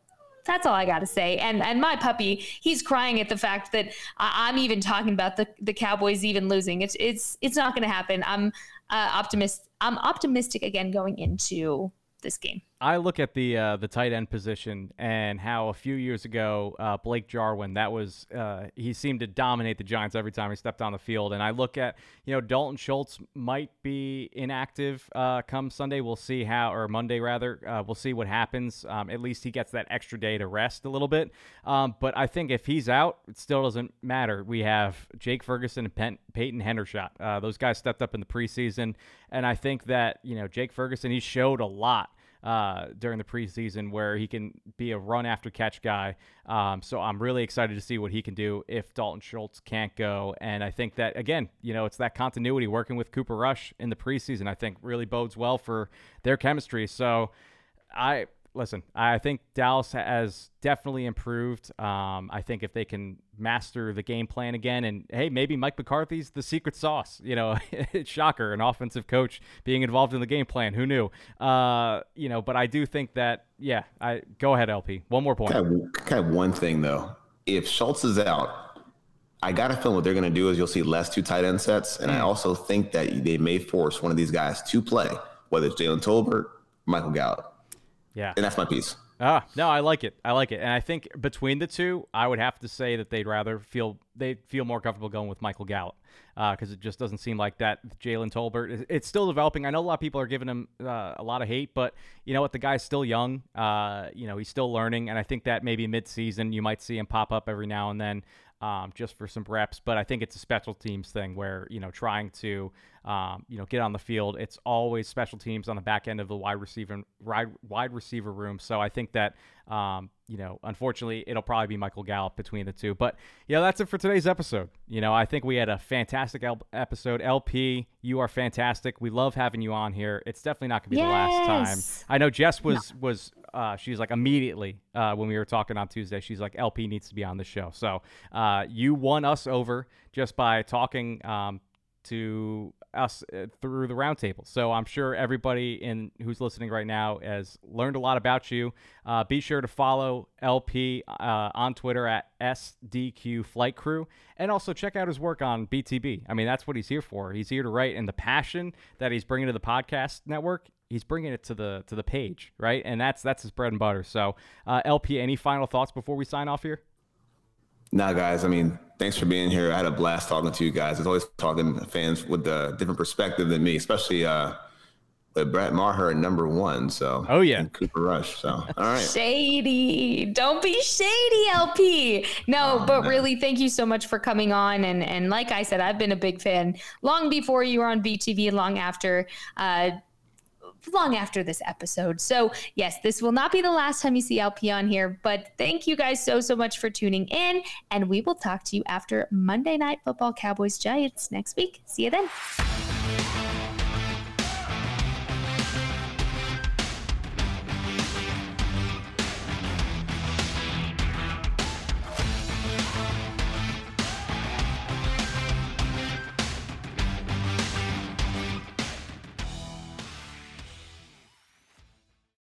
E: that's all I got to say. And and my puppy, he's crying at the fact that I, am even talking about the the Cowboys even losing. It's it's it's not going to happen. I'm uh, optimist. I'm optimistic again going into this game.
D: I look at the uh, the tight end position and how a few years ago uh, Blake Jarwin that was uh, he seemed to dominate the Giants every time he stepped on the field. And I look at you know Dalton Schultz might be inactive uh, come Sunday. We'll see how or Monday rather uh, we'll see what happens. Um, at least he gets that extra day to rest a little bit. Um, but I think if he's out it still doesn't matter. We have Jake Ferguson and Pen- Peyton Hendershot. Uh, those guys stepped up in the preseason. And I think that you know Jake Ferguson he showed a lot uh, during the preseason where he can be a run after catch guy. Um, so I'm really excited to see what he can do if Dalton Schultz can't go. And I think that, again, you know, it's that continuity working with Cooper Rush in the preseason, I think really bodes well for their chemistry. So I listen, I think Dallas has definitely improved. Um, I think if they can master the game plan again, and hey, maybe Mike McCarthy's the secret sauce. You know, [LAUGHS] shocker, an offensive coach being involved in the game plan. Who knew? Uh, you know, but I do think that yeah. I go ahead, LP. One more point.
F: Kind of, kind of one thing though. If Schultz is out, I got a feeling what they're going to do is you'll see less two tight end sets, and mm. I also think that they may force one of these guys to play, whether it's Jalen Tolbert, Michael Gallup.
D: Yeah.
F: And that's my piece.
D: Ah, no, I like it. I like it. And I think between the two, I would have to say that they'd rather feel they feel more comfortable going with Michael Gallup because uh, it just doesn't seem like that. Jalen Tolbert, it's still developing. I know a lot of people are giving him uh, a lot of hate, but you know what? The guy's still young. Uh, you know, he's still learning, and I think that maybe mid-season you might see him pop up every now and then um, just for some reps. But I think it's a special teams thing where you know trying to um, you know get on the field. It's always special teams on the back end of the wide receiver wide, wide receiver room. So I think that um, you know unfortunately it'll probably be Michael Gallup between the two. But yeah, that's it for today's episode. You know I think we had a fantastic episode. LP, you are fantastic. We love having you on here. It's definitely not going to be yes. the last time. I know Jess was no. was uh, she's like immediately uh, when we were talking on Tuesday, she's like LP needs to be on the show. So uh, you won us over just by talking um, to us uh, through the roundtable. So I'm sure everybody in who's listening right now has learned a lot about you. Uh, be sure to follow LP uh, on Twitter at SDQ Flight Crew, and also check out his work on BTB. I mean, that's what he's here for. He's here to write, and the passion that he's bringing to the podcast network he's bringing it to the to the page, right? And that's that's his bread and butter. So, uh, LP, any final thoughts before we sign off here?
F: Nah, guys. I mean, thanks for being here. I had a blast talking to you guys. It's always talking to fans with a different perspective than me, especially uh, with Brett Maher at number one. So,
D: oh yeah,
F: Cooper Rush. So, all right,
E: shady. Don't be shady, LP. No, oh, but man. really, thank you so much for coming on. And and like I said, I've been a big fan long before you were on BTB, long after. Uh, long after this episode. So, yes, this will not be the last time you see LP on here, but thank you guys so, so much for tuning in. And we will talk to you after Monday Night Football Cowboys Giants next week. See you then.